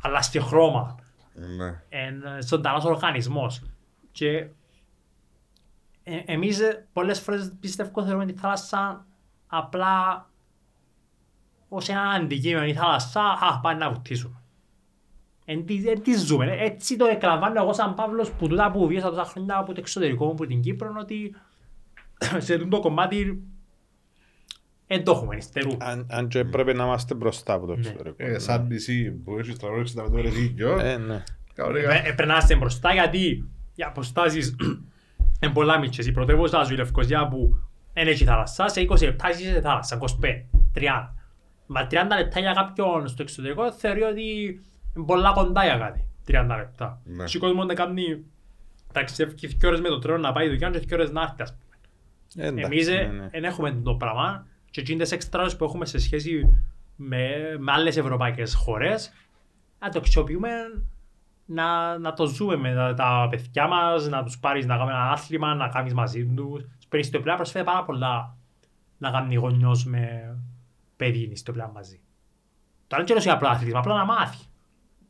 αλλά στη χρώμα. Ναι. Είναι ζωντανός οργανισμός. Και ε, εμείς ε, πολλές φορές πιστεύω θεωρούμε τη θάλασσα απλά ως ένα αντικείμενο η θάλασσα, α, πάμε να βουτήσουμε. Εν τι, εν τι ζούμε. ε, Έτσι το εκλαμβάνω εγώ σαν Παύλος που τούτα που βίασα τόσα χρόνια από το εξωτερικό μου, από την Κύπρο, ότι *coughs* σε αυτό το κομμάτι δεν το έχουμε, υστερούμε. Αν, αν και πρέπει να είμαστε μπροστά από το Ναι. εξωτερικό. Ε, σαν νησί που έχεις 365 ώρες ήλιο. Ε, ναι. κανονικά. Ε, Πρέπει να είστε μπροστά γιατί οι αποστάσεις *coughs* είναι πολλά μικρές. Η πρωτεύουσα σου η Λευκοσία που δεν έχει θάλασσα, σε 20 λεπτά είσαι σε θάλασσα, 25, 30. Μα 30 λεπτά για κάποιον στο εξωτερικό θεωρεί ότι είναι πολλά κοντά για κάτι. 30 λεπτά. Ναι. Και ο κόσμος να κάνει ταξιδεύει δύο ώρες με το τρένο να πάει δουλειά και δύο ώρες να έρθει ας πούμε. Ε, εντάξει, Εμείς ναι, ε, ναι. δεν έχουμε το πράγμα και εκείνες έξτρα ώρες που έχουμε σε σχέση με, με άλλες ευρωπαϊκές χώρες να το αξιοποιούμε να, να το ζούμε με τα, τα παιδιά μας, να τους πάρεις να κάνουμε ένα άθλημα, να κάνεις μαζί τους. Στην ιστιοπλά προσφέρει πάρα πολλά να κάνει γονιός με παιδί ιστιοπλά μαζί. Τώρα δεν είναι απλά άθλημα, απλά να μάθει.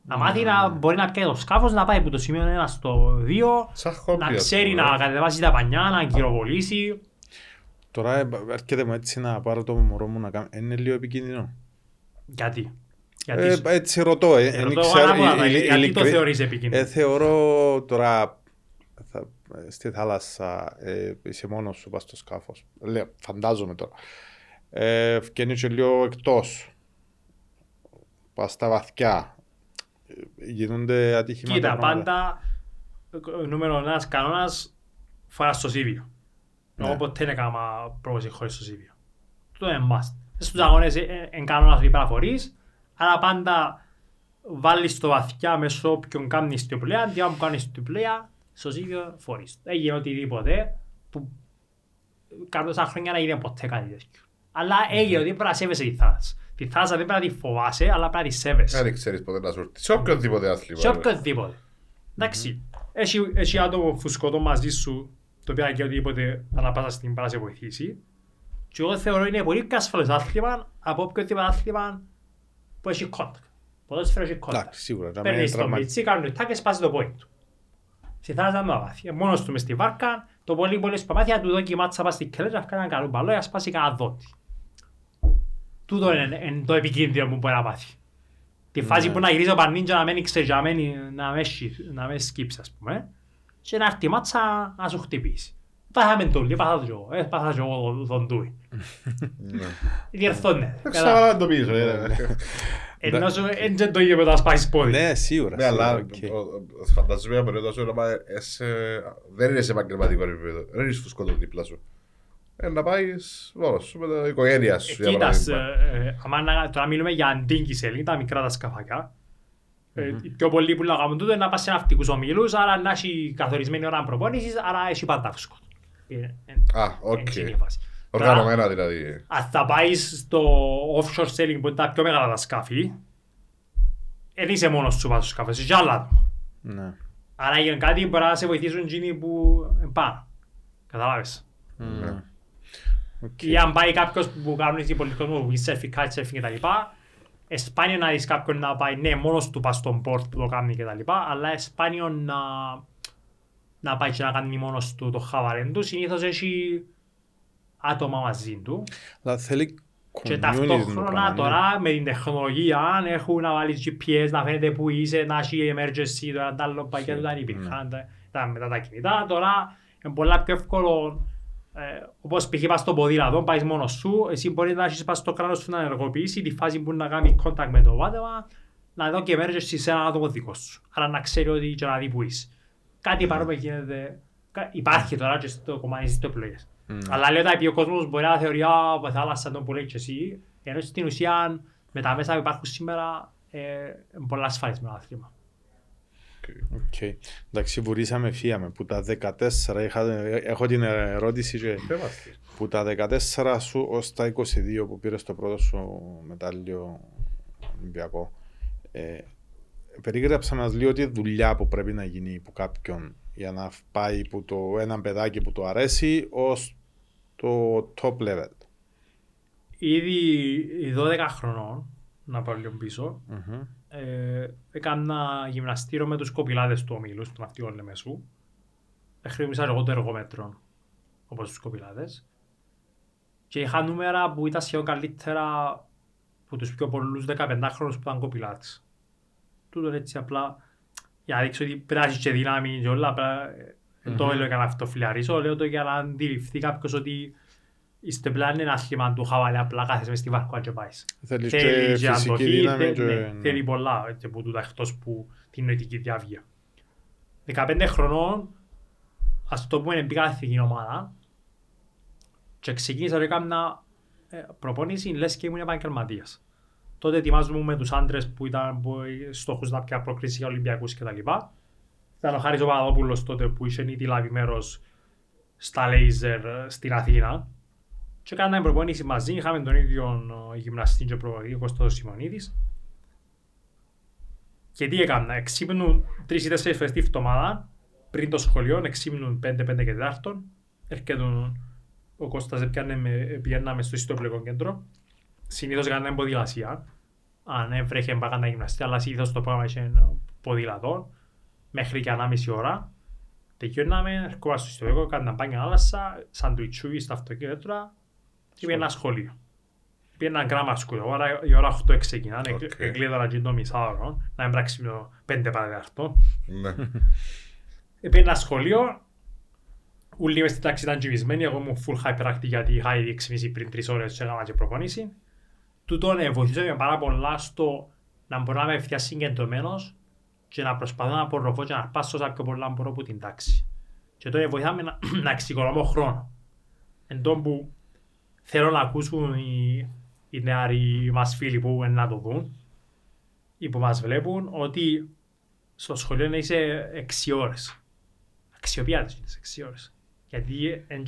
Να μάθει να μπορεί να πιάει το σκάφος, να πάει από το σημείο 1 στο 2, Σαν χόμπι, να ας ξέρει πούμε. να κατεβάσει τα πανιά, να γυροβολήσει. Τώρα ε, έρχεται μου έτσι να πάρω το μωρό μου να κάνω. Είναι λίγο επικίνδυνο. Γιατί; Γιατί Ε, σου- έτσι ρωτώ. Ε, Ε, εν ρωτώ ξέρω, ανάποδα, ε, ε, γιατί το ειλικρι- θεωρείς επικίνδυνο; Ε, θεωρώ τώρα θα, ε, στη θάλασσα ε, είσαι μόνος σου πας στο σκάφος. Λέω, φαντάζομαι τώρα. Ε, Φκένει και λίγο εκτός. Πας στα βαθιά. Ε, Γίνονται ατυχήματα. Κοίτα, πράγματα. πάντα ε, νούμερο ένας κανόνας φοράς το σίβιο. Ναι. Εγώ ποτέ δεν έκανα πρόβαση χωρίς το σίβιο. Το είναι must. Στους αγώνες ε, ε, εν κανόνας ότι πρέπει να φορείς, αλλά πάντα βάλεις το βαθιά μέσω όποιον κάνεις την πλέα, αντί να μου κάνεις την πλέα, στο σίβιο φορείς. Δεν γίνεται οτιδήποτε που κάτω τόσα χρόνια να γίνει ποτέ κάτι τέτοιο. Αλλά έγινε ότι πρέπει να σέβεσαι τη θάλασσα. Τη θάλασσα δεν πρέπει να τη φοβάσαι, αλλά πρέπει να τη σέβεσαι. Δεν ξέρεις ποτέ να σου έρθει. Σε οποιοδήποτε άθλημα. Σε ρε. οποιοδήποτε. Εντάξει. Έχει, έχει άτομο φουσκωτό μαζί σου, το οποίο και οτιδήποτε ανά πάσα στιγμή πάει να σε βοηθήσει. Και εγώ θεωρώ είναι πολύ πιο ασφαλές άθλημα από οποιοδήποτε άθλημα που έχει κόντακ. Ποδόσφαιρο έχει κόντακ. Εντάξει, σίγουρα. να μην Παίρνεις τον τραυμα- πιτσί, κάνουν τάκ και σπάσει το πόδι του. Στη θάλασσα με βάθη. Μόνος του μες στη βάρκα, το πολύ πολύ σπαμάθεια του δόκι μάτσα πάει στη κελέτρα, να κάνει ένα καλό μπαλό, να σπάσει κανένα δότη. Τούτο είναι, είναι το επικίνδυνο που μπορεί να πάθει. Τη φάση Ναι. που να γυρίζει ο Παννίντζα να μένει ξεγιαμένη, να με, σκυ- να με σκύψει ας πούμε. Και να έρθει η μάτσα να σου χτυπήσει. Πάθαμε το λίγο, πάθα το εγώ, ε, πάθα και εγώ τον τούι. Ναι. Διερθώνε. Δεν ξέρω αν το πίσω. ε, ρε. Ενώ σου δεν το ίδιο με το να σπάσεις πόδι. Ναι, σίγουρα. Ναι, αλλά σίγουρα, οκ. ο- ο- φαντάζομαι μια περίοδο σου να πάει σε- δεν είναι σε επαγγελματικό επίπεδο. Δεν είσαι φουσκωτό δίπλα σου. Ε, να πάεις μόνος σου με την οικογένεια σου. για Κοίτας, παράδειγμα. ε, ε, άμα να- τώρα μιλούμε για αντίγκη τα μικρά τα σκαφάκια. Ε, οι πιο πολλοί που λέγαμε τούτο είναι να πας σε ναυτικούς ομίλους, άρα να έχει καθορισμένη ώρα προπόνησης, άρα έχει πάντα φουσκωτό. Ε, ε, Α, οκ. έτσι είναι η φάση. Οργανωμένα δηλαδή. Αν θα πάεις στο offshore sailing που είναι τα πιο μεγάλα τα σκάφη, δεν είσαι μόνος σου πάνω στο σκάφος, είσαι και άλλα άτομα. Ναι. Άρα για κάτι μπορεί να σε βοηθήσουν εκείνοι που είναι πάνω. Καταλάβες. Ναι. Οκ. Ή αν πάει κάποιος που κάνουν οι πολιτικοί μου, windsurfing, kitesurfing κτλ. Εσπάνιο να δεις κάποιον να πάει, ναι, μόνος του πας στο spot που το κάνει κτλ. Αλλά εσπάνιο να, να πάει και να κάνει μόνος του το χαβάν του. Συνήθως έχει άτομα μαζί του. Αλλά θέλει Και community το ταυτόχρονα πράγμα, ναι. τώρα με την τεχνολογία έχουν να βάλεις GPS, να φαίνεται που είσαι, να έχει emergency, τώρα τα άλλο παγιά του δεν Ναι. υπήρχαν τα- τα- μετά τα κινητά. Τώρα είναι πολλά πιο εύκολο, ε, όπως π.χ. πας στο ποδήλατο, πάεις μόνος σου, εσύ μπορεί να έχεις πας στο κράνος σου να ενεργοποιήσει τη φάση που να κάνει contact με το βάτεμα, να δω και emergency σε ένα άτομο δικό σου. Άρα να ξέρει ότι και να δει που είσαι. Κάτι παρόμοιο γίνεται, κα- υπάρχει τώρα και στο κομμάτι της επιλογές. Mm. Αλλά λέω ότι ο κόσμος μπορεί να θεωρεί «Α, που θάλασσα τον που λέει και εσύ», ενώ στην ουσία με τα μέσα που υπάρχουν σήμερα ε, είναι πολλά ασφαλές με το άθλημα. Οκ. Εντάξει, βουρήσαμε, φύγαμε. Που τα 14, είχα, έχω την ερώτηση και Δεν είμαστε. που τα 14 σου ως τα 22 που πήρες το πρώτο σου μετάλλιο Ολυμπιακό. Ε, περίγραψα μας λίγο τη δουλειά που πρέπει να γίνει από κάποιον για να πάει που το ένα παιδάκι που του αρέσει ως το top level. Ήδη 12 χρονών, να πάω λίγο πίσω, Μμμ. Ε, έκανα γυμναστήριο με τους κοπηλάδες του ομίλου, του ναυτικού Λεμεσού. Χρήμισα εγώ το εργόμετρο, όπως τους κοπηλάδες. Και είχα νούμερα που ήταν σχεδόν καλύτερα από τους πιο πολλούς 15χρονους που ήταν κοπηλάτες. Τούτο έτσι απλά για να δείξω ότι πρέπει να έχεις και δύναμη και όλα, απλά, ε, δεν το Μμμ. έλεγα να αυτοφιλιαρίσω, λέω το για να αντιληφθεί κάποιος ότι είστε πλέον ένα άθλημα του χαβαλέ, απλά κάθεσαι μες στη βάρκα και πάεις. Θέλεις και Θέλει και φυσική αντοχή, δύναμη θε- και... ναι, ναι. θέλει πολλά έτσι, από τούτα εκτός που την νοητική διάβγεια. 15 χρονών, ας το πούμε, μπήκα στην εθνική ομάδα και ξεκίνησα να έκανα ε, προπόνηση λες και ήμουν επαγγελματίας. Τότε ετοιμάζομαι με τους άντρες που ήταν που, ε, στόχους να πια προκρίσεις για Ολυμπιακούς κτλ. Ήταν ο Χάρης ο Παπαδόπουλος τότε που είχε ήδη λάβει μέρος στα λέιζερ ε, στην Αθήνα και κάναμε προπόνηση μαζί, είχαμε τον ίδιο ε, γυμναστή και προπονητή, ο Κώστας Σιμονίδης. Και τι έκανα, εξύπνουν τρεις ή τέσσερις φορές τη βδομάδα, πριν το σχολείο, εξύπνουν πέντε, πέντε και τετάρτον, έρχεται ο Κώστας, έπιανε με, πιέναμε στο ιστοπλικό κέντρο, συνήθως κάναμε ποδηλασία, αν έβρεχε μπάκα να γυμναστεί, αλλά συνήθως το πρόγραμμα είχε ποδηλατό, μέχρι και ανάμιση ώρα. Τελειώναμε, ερχόμαστε στο ιστοπλικό, κάναμε μπάνια ανάλασσα, σαντουιτσούι στα αυτοκίνητρα και πήγαινα σχολείο. Πήγαινα grammar school, εγώ, άρα η ώρα 8 ξεκινά, Οκ. εκλείδωρα και το μισάωρο, να μην πράξει με το 5 παραδεκτό. Ναι. Πήγαινα σχολείο, ούλοι μες στην τάξη ήταν τζιβισμένοι, εγώ ήμουν full hyperactive γιατί είχα ήδη εξημίσει πριν 3 ώρες και έκανα και προπονήσεις. Τούτον ε, βοηθούσε με πάρα πολλά στο να μπορώ να είμαι ευθεία συγκεντρωμένος και να προσπαθώ να απορροφώ και να αρπάσω όσα πιο πολλά μπορώ από την τάξη. Και τότε βοηθάμε να, *clears throat* να εξοικονομώ χρόνο. Εν τόν που θέλω να ακούσουν οι, οι νεαροί μας φίλοι που είναι να το δουν ή που μας βλέπουν ότι στο σχολείο να είσαι 6 ώρες. Αξιοποιάτες είναι 6 ώρες. Γιατί δεν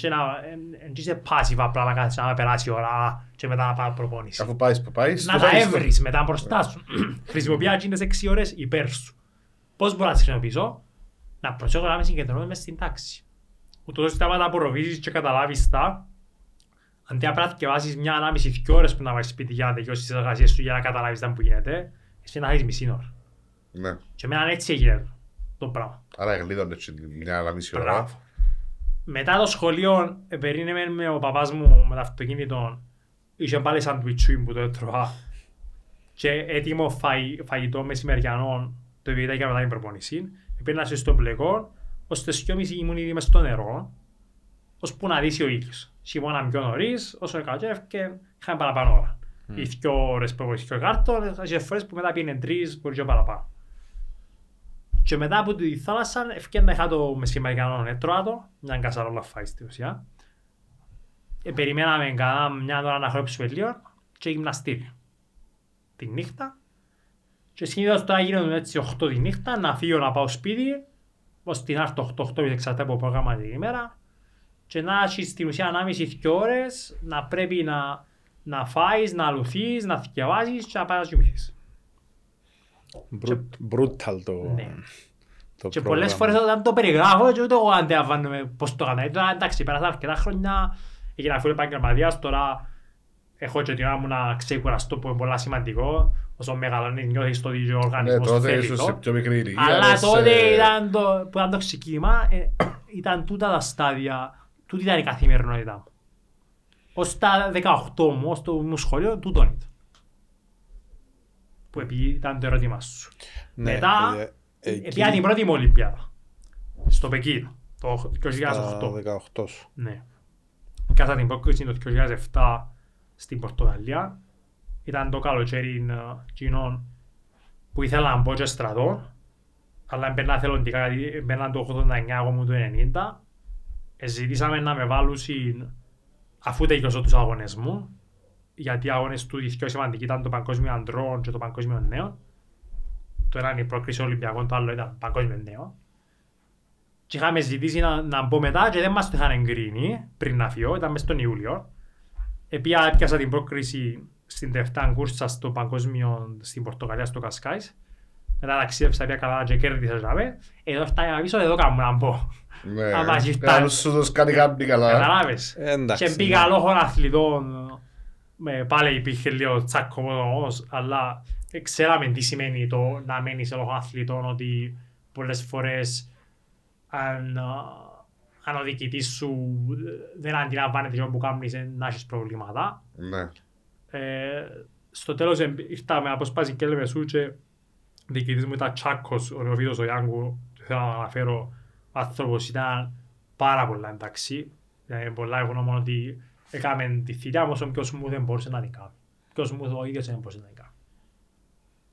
είσαι passive απλά να κάτσεις να περάσει η ώρα και μετά να πάει προπόνηση. Αφού πάεις που πάεις, Να τα έβρεις μετά μπροστά σου. *clears throat* Χρησιμοποιά εκείνες 6 ώρες υπέρ σου. Πώς μπορώ να τις χρησιμοποιήσω; Να προσέχω να είμαι συγκεντρωμένος μες στην τάξη. Ούτως ώστε άμα τα απορροφήσεις και καταλάβεις τα, αντί απλά να θυκευάσεις μια ανάμιση δυο ώρες που να βάζεις σπίτι για να τελειώσεις τις εργασίες σου για να καταλάβεις τα που γίνεται, εσύ να έχεις μισή ώρα. Ναι. Και εμένα έτσι έγινε το πράγμα. Άρα εγλίδωνε έτσι μια άλλα μισή ώρα. Μπράβο. Μετά το σχολείο, ε, περίμενε με ο παπάς μου με το αυτοκίνητο, είχε πάλι σαντουιτσούι που το έτρωγα και έτοιμο φαΐ, φαγητό μεσημεριανό, το οποίο ήταν και μετά την προπονήση. Πήγαινα στο πλεκό, ως τις 2.30 ήμουν ήδη μες στο νερό, ώσπου να δύσει ο ήλιος. Χειμώνα πιο νωρίς, όσο κατέβηκε, είχαμε παραπάνω ώρα. Οι δυο ώρες που είχε ο κάρτο, είχε φορές που μετά πήγαινε τρεις, μπορεί και παραπάνω. Και μετά από τη θάλασσα, ευκαιρία είχα το μεσημεριανό έτρωα το, μια κασαρόλα φάει στη ουσία. Ε, περιμέναμε κανένα μια ώρα να χορέψουμε λίγο και γυμναστήριο. Τη νύχτα. Και συνήθως τώρα γίνονται έτσι 8 τη νύχτα, να φύγω να πάω σπίτι, ως την άρθρο 8-8 εξαρτάται από πρόγραμμα την ημέρα και να έχεις στην ουσία ανάμιση δύο ώρες να πρέπει να, να φάεις, να αλουθείς, να θυκευάσεις και να πάει να κοιμηθείς. Brut- Brutal το, Ναι. το Και πρόγραμμα. πολλές φορές όταν το περιγράφω και ούτε εγώ αντιλαμβάνομαι πώς το έκανα. Τώρα εντάξει, πέρασα αρκετά χρόνια, έγινα φίλο επαγγελματίας, τώρα έχω και την ώρα μου να ξεκουραστώ που είναι πολύ σημαντικό. Όσο μεγαλώνεις νιώθεις το ότι ο Ναι, οργανισμός τότε θέλει ίσως το. σε πιο μικρή ηλικία. Αλλά λες, τότε ε, ήταν το, που ήταν το ξεκίνημα, ε, ήταν τούτα τα στάδια, τούτη ήταν η καθημερινότητά μου. Ως τα 18 μου, ως το μου σχολείο, τούτον ήταν. Που επειδή ήταν το ερώτημα σου. Ναι, Μετά, ε, εκεί Πήγα την πρώτη μου Ολυμπιάδα. Στο Πεκίνο. Το 2008. στα 18 σου. Ναι. Κάσα την πρόκληση το 2007 στην Πορτογαλία. Ήταν το καλοκαίρι ε, κοινών που ήθελα να μπω και στρατό. Αλλά έμπαιρνα θελοντικά γιατί έμπαιρνα το 89 εγώ μου το 90. Ε, Ζητήσαμε να με βάλουν συν- αφού τελειώσω τους αγώνες μου. Γιατί οι αγώνες του οι πιο σημαντικοί ήταν το Παγκόσμιο Αντρών και το Παγκόσμιο Νέων. Το ένα είναι η πρόκριση Ολυμπιακών, το άλλο ήταν Παγκόσμιο Νέο. Και είχαμε ζητήσει να, να μπω μετά και δεν μας το είχαν εγκρίνει πριν να φύγω, ήταν μες τον Ιούλιο. Επία έπιασα την πρόκριση στην τελευταία κούρσα στο παγκόσμιο στην Πορτογαλία, στο Κασκάις. Μετά ταξίδευσα πια καλά και κέρδισα ζάμε. Εδώ φτάνει πίσω, εδώ κάνω να μπω. Ναι, Άμα έχεις Κάνω φτάσει. σου το σκάνει κάτι καλά. Καταλάβες. Ε, εντάξει, Και ναι. πήγα λόγω αθλητών, με, πάλι υπήρχε λίγο τσάκωμο όμως, αλλά ξέραμε τι σημαίνει το να μένεις σε λόγω αθλητών, ότι πολλές φορές αν, α, αν ο διοικητής σου δεν αντιλαμβάνεται τι που κάνεις ε, να έχεις προβλήματα. Ναι. Ε, στο τέλος εμ- ήρθαμε από σπάση και λέμε σου και ο διοικητής μου ήταν Τσάκος, ο Νεοφίτος ο Γιάνγκου, θέλω να αναφέρω, ο άνθρωπος ήταν πάρα πολλά εντάξει. Δηλαδή, πολλά ευγνώμων ότι έκαμε τη θητεία μου όσο ποιος μου δεν μπορούσε να την κάνει. Ποιος μου ο ίδιος δεν μπορούσε να την κάνει.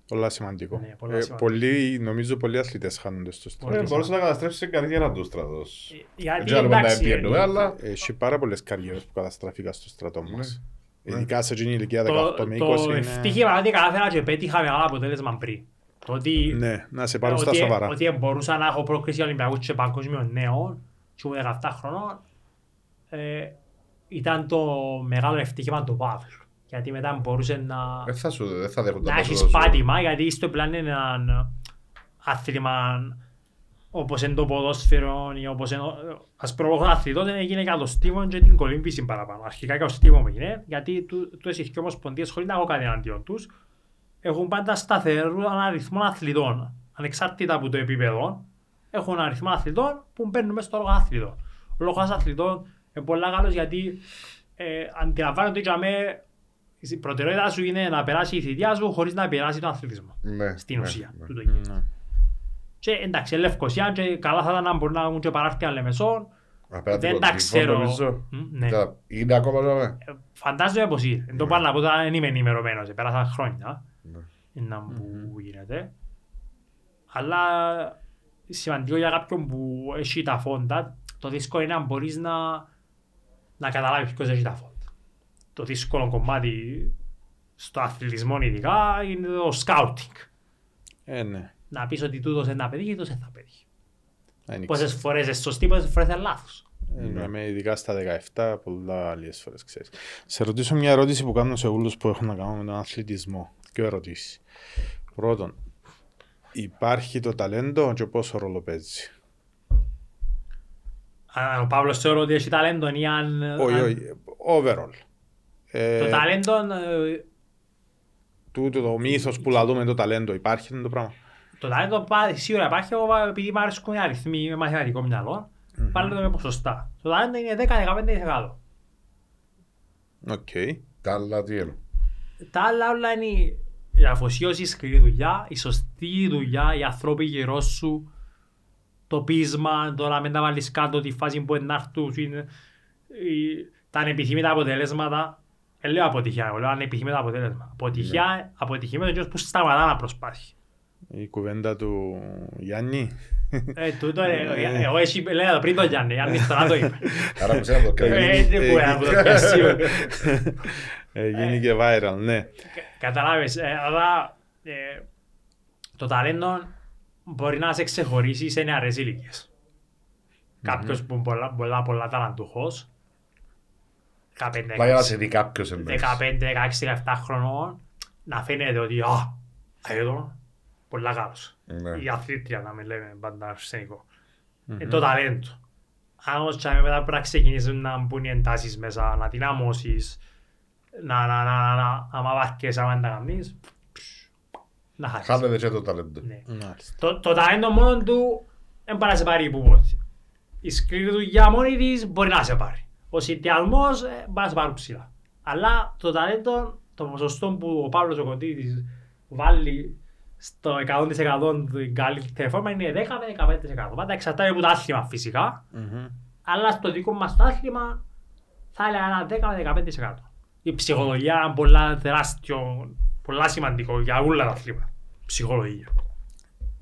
Πολλά σημαντικό. Ναι, πολλά Ε, σημαντικό. πολλοί, νομίζω πολλοί αθλητές χάνονται στο Πολύ στρατό. Ε, Μπορούσε να καταστρέψει την καριέρα του στρατός. Ε, Γιατί Δεν ξέρουμε να εντάξει, επιένουμε, ε, αλλά... Έχει πάρα πολλές καριέρες που καταστράφηκαν στο στρατό μας. Ναι. Ειδικά σε εκείνη η ηλικία το, 18 με 20 το είναι... ευτύχημα είναι ότι κατάφερα και πέτυχα μεγάλο αποτέλεσμα πριν. Το ότι Ναι, να σε πάρουν στα ότι, σοβαρά. ότι μπορούσα να έχω πρόκριση Ολυμπιακούς και παγκόσμιο νέο και ήμουν 17 χρονών ε, ήταν το μεγάλο ευτύχημα του Παύλου. Γιατί μετά μπορούσε να, Δεν θα σου, δεν θα δέχονταν να τόσο έχεις τόσο. πάτημα γιατί στο πλάνο είναι ένα άθλημα όπως είναι το ποδόσφαιρο ή όπως είναι ας προβόχω αθλητών δεν έγινε για το στίβο και την κολύμβηση παραπάνω. Αρχικά για το στίβο μου έγινε γιατί τούτες οι δυο ομοσπονδίες χωρίς να έχω κάτι εναντίον τους έχουν πάντα σταθερό αριθμό αθλητών ανεξάρτητα από το επίπεδο έχουν αριθμό αθλητών που μπαίνουν μέσα στο λόγο αθλητών. Ο λόγος αθλητών είναι πολύ καλός γιατί ε, αντιλαμβάνονται ότι για μέ η προτεραιότητα σου είναι να περάσει η θητεία σου χωρίς να περάσει τον αθλητισμό. Ναι, Στην ναι, ουσία. ναι. τούτο είναι. Ναι. Και εντάξει, Λευκοσία και καλά θα ήταν να μπορούν να έχουν και παράρτια Λεμεσόν. Απέναντι Δεν από τα τον ξέρω. Τυφό, νομίζω. Μ, Ναι. Τα- Είναι ακόμα εδώ. Φαντάζομαι πως είναι. Δεν το πάω να πω τώρα δεν είμαι ενημερωμένος. Πέρασαν χρόνια. Ναι. Είναι να που γίνεται. Αλλά σημαντικό για κάποιον που έχει τα φόντα, το δύσκολο είναι να μπορείς να, να καταλάβεις ποιος έχει τα φόντα. Το δύσκολο κομμάτι στο αθλητισμό ειδικά είναι το scouting. Ε, ναι. Να πεις ότι τούτος είναι να πετύχει, τούτος δεν θα πετύχει. Δεν Πόσες φορές είναι σωστή, πόσες φορές είναι λάθος. ξέρω. Είμαι ειδικά στα 17, πολλά άλλες φορές ξέρεις. Σε ρωτήσω μια ερώτηση που κάνω σε όλους που έχουν να κάνουν με τον αθλητισμό. Δύο ερωτήσεις. Πρώτον, υπάρχει το ταλέντο και πόσο ρόλο παίζει. Αν ο Παύλος θεωρώ ότι έχει ταλέντο ή αν... Όχι, αν- όχι, overall. Ε, Το ταλέντο, ε, τούτο το μύθος που λαλούμε το ταλέντο, υπάρχει αυτό το πράγμα; το ταλέντο πά- σίγουρα υπάρχει, εγώ επειδή μου αρέσκουν οι αριθμοί με μαθηματικό μυαλό, πάλι το με ποσοστά. Το ταλέντο είναι 10-15%. Οκ. Τα άλλα τι είναι; Τα άλλα όλα είναι η αφοσίωση, η σκληρή δουλειά, η σωστή δουλειά, οι ανθρώποι γύρω σου, το πείσμα, το να μην τα βάλεις κάτω, τη φάση που να έρθουν, είναι, η- τα ανεπιθύμητα αποτελέσματα. Δεν λέω αποτυχία, εγώ λέω ανεπιθύμητα αποτέλεσμα. Αποτυχία, αποτυχημένος είναι που σταματά να προσπάθει. Η κουβέντα του Γιάννη. Ε, τούτο, ε, ε, εγώ εσύ λέω το πριν το Γιάννη, Γιάννη *laughs* τώρα το είπε. Άρα μου ξέρει να το Ε, κάνει. δεν μπορεί να το πιάσει. Ε, γίνει και viral, ναι. Καταλάβεις, ε, αλλά ε, το ταλέντο μπορεί να σε ξεχωρίσει σε νεαρές ηλικίες. Κάποιος που είναι πολλά, πολλά, πολλά ταλαντούχος, 15, Απλά για να σε δει κάποιος εννοείς. 15, 16, 17 χρονών, να φαίνεται ότι «Α, εδώ, πολλά καλός». Ναι. Η αθλήτρια να με λέμε πάντα αρσενικό. Ε, το ταλέντο. Αν όμως και μετά πρέπει να ξεκινήσουν να μπουν οι εντάσεις μέσα, να δυναμώσεις, να, να, να, να, να, άμα βάρκες, άμα δεν τα κάνεις, να χάσεις. Χάνεται και το ταλέντο. Ναι. Μάλιστα. Το, το ταλέντο μόνο του δεν πάει να σε πάρει που πότε. Η σκληρή δουλειά μόνη της μπορεί να σε πάρει. Ο συνδυασμός ε, μπορεί να σε πάρει ψηλά. Αλλά το ταλέντο, το ποσοστό που ο Παύλος ο Κοντίδης βάλει στο 100% την καλύτερη φόρμα είναι 10 με 15%. Πάντα εξαρτάται από το άθλημα φυσικά. Μμμ. Αλλά στο δικό μας το άθλημα θα έλεγα ένα 10 με 15%. Η ψυχολογία είναι πολλά τεράστιο, πολλά σημαντικό για όλα τα αθλήματα. Ψυχολογία.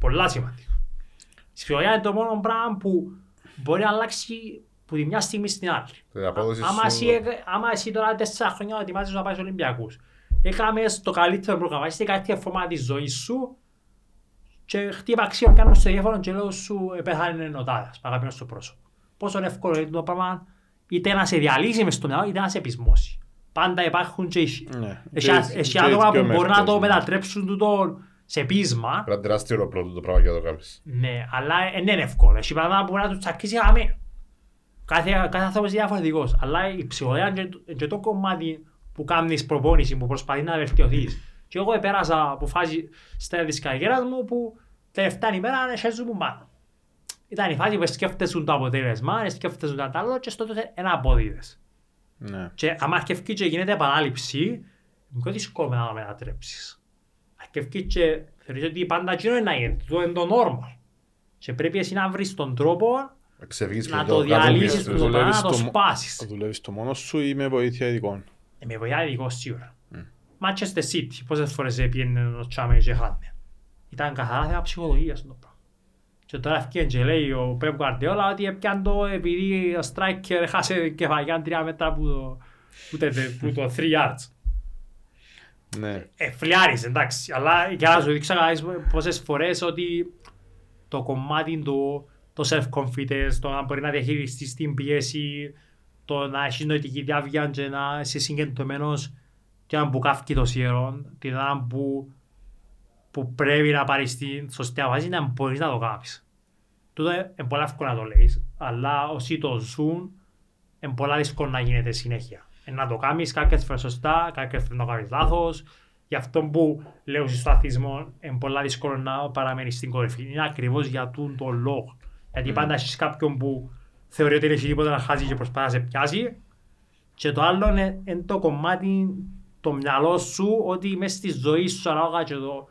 Πολλά σημαντικό. Η ψυχολογία είναι το μόνο πράγμα που μπορεί να αλλάξει από τη μια στιγμή στην άλλη. Την απόδοση Άμα σου- εσύ, έκ- άμα εσύ τώρα τέσσερα χρόνια ετοιμάζεις να πάεις στους Ολυμπιακούς, έκαμε το καλύτερο πρόγραμμα, είσαι κάτι φόρμα της ζωής σου και χτύπα ξύλο κάνω στο τηλέφωνο και λέω σου «Ε, πέθανε ο τάδας, αγαπημένος στο πρόσωπο. Πόσο εύκολο είναι το πράγμα είτε να σε διαλύσει μες στο μυαλό είτε να σε πεισμώσει. Πάντα υπάρχουν και έχει- Ναι. έχει- Και- έχει και άτομα δύο που μπορούν να το μερικές, ναι. μετατρέψουν τούτο σε πείσμα, Πρέπει να είναι τεράστιο όπλο το πράγμα για να το κάνεις. ναι, αλλά ε, δεν είναι εύκολο. Έχει πράγματα που μπορεί να τους τσακίσει γραμμή. Κάθε, κάθε άνθρωπος είναι διαφορετικός. Αλλά η ψυχολογία είναι και, και το κομμάτι που κάνεις προπόνηση, που προσπαθεί να βελτιωθείς. Και εγώ πέρασα από φάση στα της καριέρας μου που τελευταία ημέρα είναι μου πάνω. Ήταν η φάση που σκέφτεσαι το αποτέλεσμα, σκέφτεσαι το άλλο και στο τότε ένα απόδιδες. Ναι. Και άμα αρκευκεί και γίνεται επανάληψη, είναι πιο δύσκολο να το μετατρέψεις. Αρκευκεί και θεωρείς ότι πάντα εκείνο είναι να γίνεται, το είναι το normal. Και πρέπει εσύ να βρεις τον τρόπο Να ξεφύγεις να και το διαλύσεις κατεβείς. το πράγμα, δουλεύεις να το στο μο- σπάσεις. Δουλεύεις το μόνο σου ή με βοήθεια ειδικών; Ε, Με βοηθάει ειδικό σίγουρα. Manchester City, πόσες φορές έπιανε ο Τσάμε και χάνε. Ήταν καθαρά θέμα ψυχολογίας το πράγμα. Και τώρα ευκαιρία και λέει ο Pep Guardiola ότι έπιαν το επειδή ο striker χάσε κεφαλιά τρία μέτρα που το, που το, που το 3 yards. Ναι. Ε, φλιάρεις, εντάξει, αλλά για να σου δείξω κανείς πόσες φορές ότι το κομμάτι του, το self-confidence, το να μπορεί να διαχειριστείς την πίεση, το να έχεις νοητική διάβια και να είσαι συγκεντρωμένος και να μπουκάφκει το σιερόν, την ώρα που, που πρέπει να πάρεις την σωστή βάση να μπορείς να το κάνεις. Τούτο είναι πολύ εύκολο να το λέεις, αλλά όσοι το ζουν, είναι πολύ δύσκολο να γίνεται συνέχεια. Ε, να το κάνεις κάποιες φορές σωστά, κάποιες φορές να το κάνεις λάθος. Γι' αυτό που λέω στο αθλητισμό είναι πολύ δύσκολο να παραμένεις στην κορυφή. Είναι ακριβώς για τούν τον λόγο. Γιατί πάντα έχεις κάποιον που θεωρεί ότι δεν έχει τίποτα να χάσει και προσπαθεί να σε πιάσει. Και το άλλο είναι, είναι το κομμάτι το μυαλό σου ότι μέσα στη ζωή σου ανάλογα και το,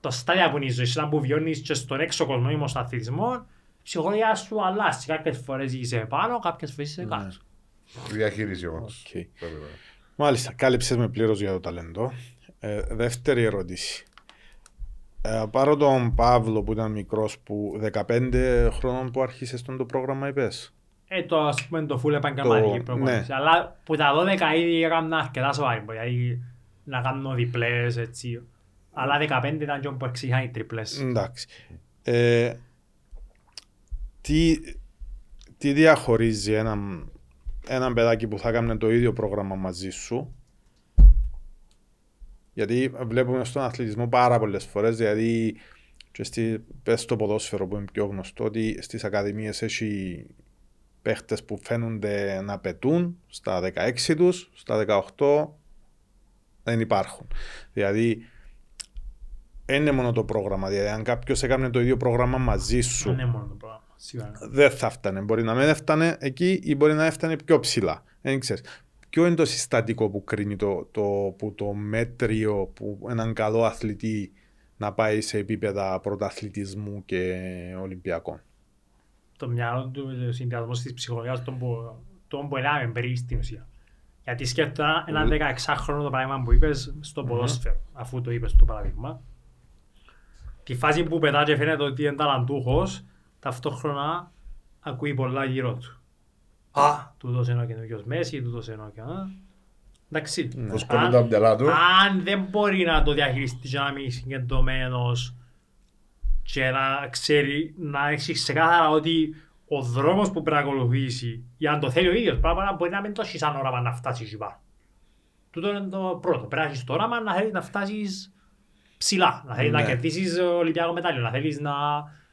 το στάδια που είναι η ζωή σου, που βιώνεις και στον έξω κόσμο ή στον αθλητισμό, η ψυχολογία σου αλλάζει. Κάποιες φορές είσαι πάνω, κάποιες φορές είσαι κάτω. Διαχείριση όμως. Οκ. Μάλιστα, κάλυψες με πλήρως για το ταλέντο. Ε, δεύτερη ερώτηση. Ε, πάρω τον Παύλο που ήταν μικρός που 15 χρόνων που άρχισε στον το πρόγραμμα είπες; Ε, το ας πούμε το full επαγγελματική Το- προπόνηση. ναι. Αλλά που τα 12 ήδη έκανα αρκετά σοβαρή. Δηλαδή να κάνω διπλές έτσι. Αλλά 15 ήταν και όπου εξήχαν οι τριπλές. Εντάξει. Ε, τι, τι διαχωρίζει έναν, έναν παιδάκι που θα κάνει το ίδιο πρόγραμμα μαζί σου γιατί βλέπουμε στον αθλητισμό πάρα πολλές φορές δηλαδή και στη, πες στο ποδόσφαιρο που είναι πιο γνωστό ότι στις ακαδημίες έχει παίχτες που φαίνονται να πετούν στα 16 τους, στα 18 δεν υπάρχουν. Δηλαδή δεν είναι μόνο το πρόγραμμα. Δηλαδή, αν κάποιος έκανε το ίδιο πρόγραμμα μαζί σου, Δεν είναι μόνο το πρόγραμμα. Σίγουρα. δεν θα φτάνε. Μπορεί να μην έφτανε εκεί ή μπορεί να έφτανε πιο ψηλά. Δεν ξέρεις. Ποιο είναι το συστατικό που κρίνει το, το, που το μέτριο που έναν καλό αθλητή να πάει σε επίπεδα πρωταθλητισμού και Ολυμπιακών; Το μυαλό του, ο συνδυασμός της ψυχολογίας, τον που, τον που έλαβε πριν στην ουσία. Γιατί σκέφτομαι ένα 16χρονο το παράδειγμα που είπες στο ποδόσφαιρο, αφού το είπες το παράδειγμα. Τη φάση που πετά και φαίνεται ότι είναι ταλαντούχος, ταυτόχρονα ακούει πολλά γύρω του. Α, τούτος είναι ο καινούργιος Μέση, τούτος είναι ο καινούργιος... Εντάξει. Προσκολούν Αν- τα μυαλά του. αν δεν μπορεί να το διαχειριστεί και να μείνει συγκεντρωμένος και να ξέρει, να έχεις ξεκάθαρα ότι ο δρόμος που πρέπει να ακολουθήσει, για να το θέλει ο ίδιος, πράγμα μπορεί να μην το έχεις σαν όραμα να φτάσεις εκεί πάνω. Τούτο είναι το πρώτο. Πρέπει να έχεις το όραμα να θέλεις να φτάσεις ψηλά, να θέλεις να Ναι. κερδίσεις Ολυμπιακό μετάλλιο, να θέλεις να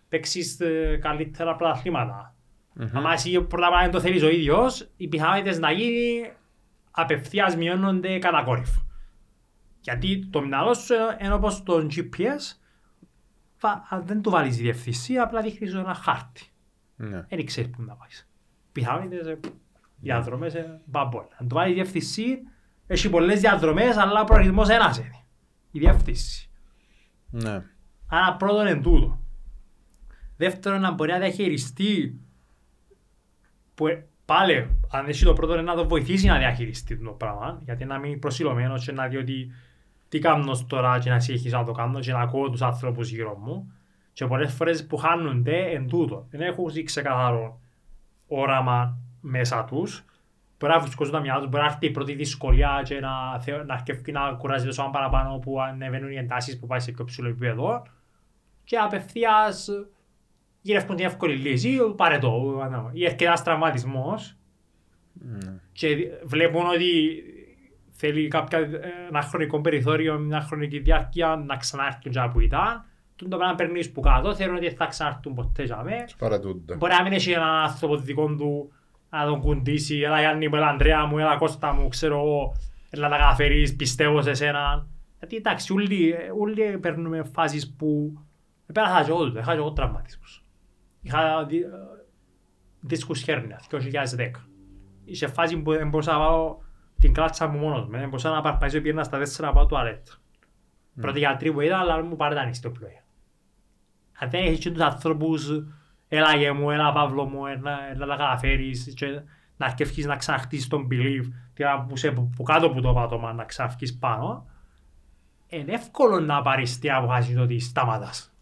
παίξεις ε, καλύτερα πρωταθλήματα. Αν εσύ πρώτα απ' όλα δεν το θέλεις ο ίδιος, οι πιθανότητες να γίνει απευθείας μειώνονται κατακόρυφα. Γιατί το μυαλό σου είναι όπως το GPS, βα- αν δεν του βάλεις διευθυνσία, απλά δείχνεις σου ένα χάρτη. Ναι. Δεν ξέρεις πού να πάεις. Πιθανότητες, ε, διαδρομές, ε, μπαμπόλ. Αν του βάλεις διευθυνσία, έχει πολλές διαδρομές, αλλά ο προορισμός ένας είναι. Η διεύθυνση. ναι. Άρα πρώτον είναι τούτο. Δεύτερον, να μπορεί να διαχειριστεί που ε, πάλι, αν έχει το πρώτο είναι να το βοηθήσει να διαχειριστεί το πράγμα, γιατί να μην είναι προσιλωμένος και να δει ότι τι κάνω τώρα και να συνεχίσω να το κάνω και να ακούω τους άνθρωπους γύρω μου. Και πολλές φορές που χάνονται εν τούτο. Δεν έχουν ξεκαθαρό όραμα μέσα τους. Μπορεί να βρισκόζουν τα μυαλά τους, μπορεί να έρθει η πρώτη δυσκολία και να, θεω- να αρκεύει να κουράζει τόσο παραπάνω που ανεβαίνουν οι εντάσεις που πάει σε πιο ψηλό επίπεδο και απευθείας γυρεύουν την εύκολη λύση, πάρε το, ή έρχεται ένας τραυματισμός και βλέπουν ότι θέλει κάποια, ε, ένα χρονικό περιθώριο, μια χρονική διάρκεια να ξανάρθουν και που ήταν. Τον το πράγμα παίρνεις που κάτω, θεωρούν ότι δεν θα ξανάρθουν ποτέ για μέ. Παρατούνται. Μπορεί να μην έχει έναν άνθρωπο δικό του να τον κουντήσει, έλα Γιάννη μου, έλα Ανδρέα μου, έλα Κώστα μου, ξέρω εγώ, έλα να τα καταφέρεις, πιστεύω σε σένα. Γιατί εντάξει, όλοι, όλοι παίρνουμε φάσεις που πέρασα και εγώ τούτο, είχα και εγώ τραυματισμούς. Είχα δι- ε, δίσκους χέρνιας, 2010. Είχε φάση που δεν μπορούσα να πάω την κλάτσα μου μόνος μου, δεν μπορούσα να παρπαζήσω, πήγαινα στα τέσσερα να πάω τουαλέτα. Πρώτοι γιατροί που είδα, αλλά μου πάρε τα νηστό πλοία. Αν δεν έχεις και τους ανθρώπους, έλα γε μου, έλα Παύλο μου, έλα, έλα να καταφέρεις και να αρκευκείς να ξαναχτίσεις τον belief, τι να που, σε, που κάτω από το πάτωμα να ξαναρκείς πάνω, είναι εύκολο να πάρεις τι αποφάσεις ότι σταματάς.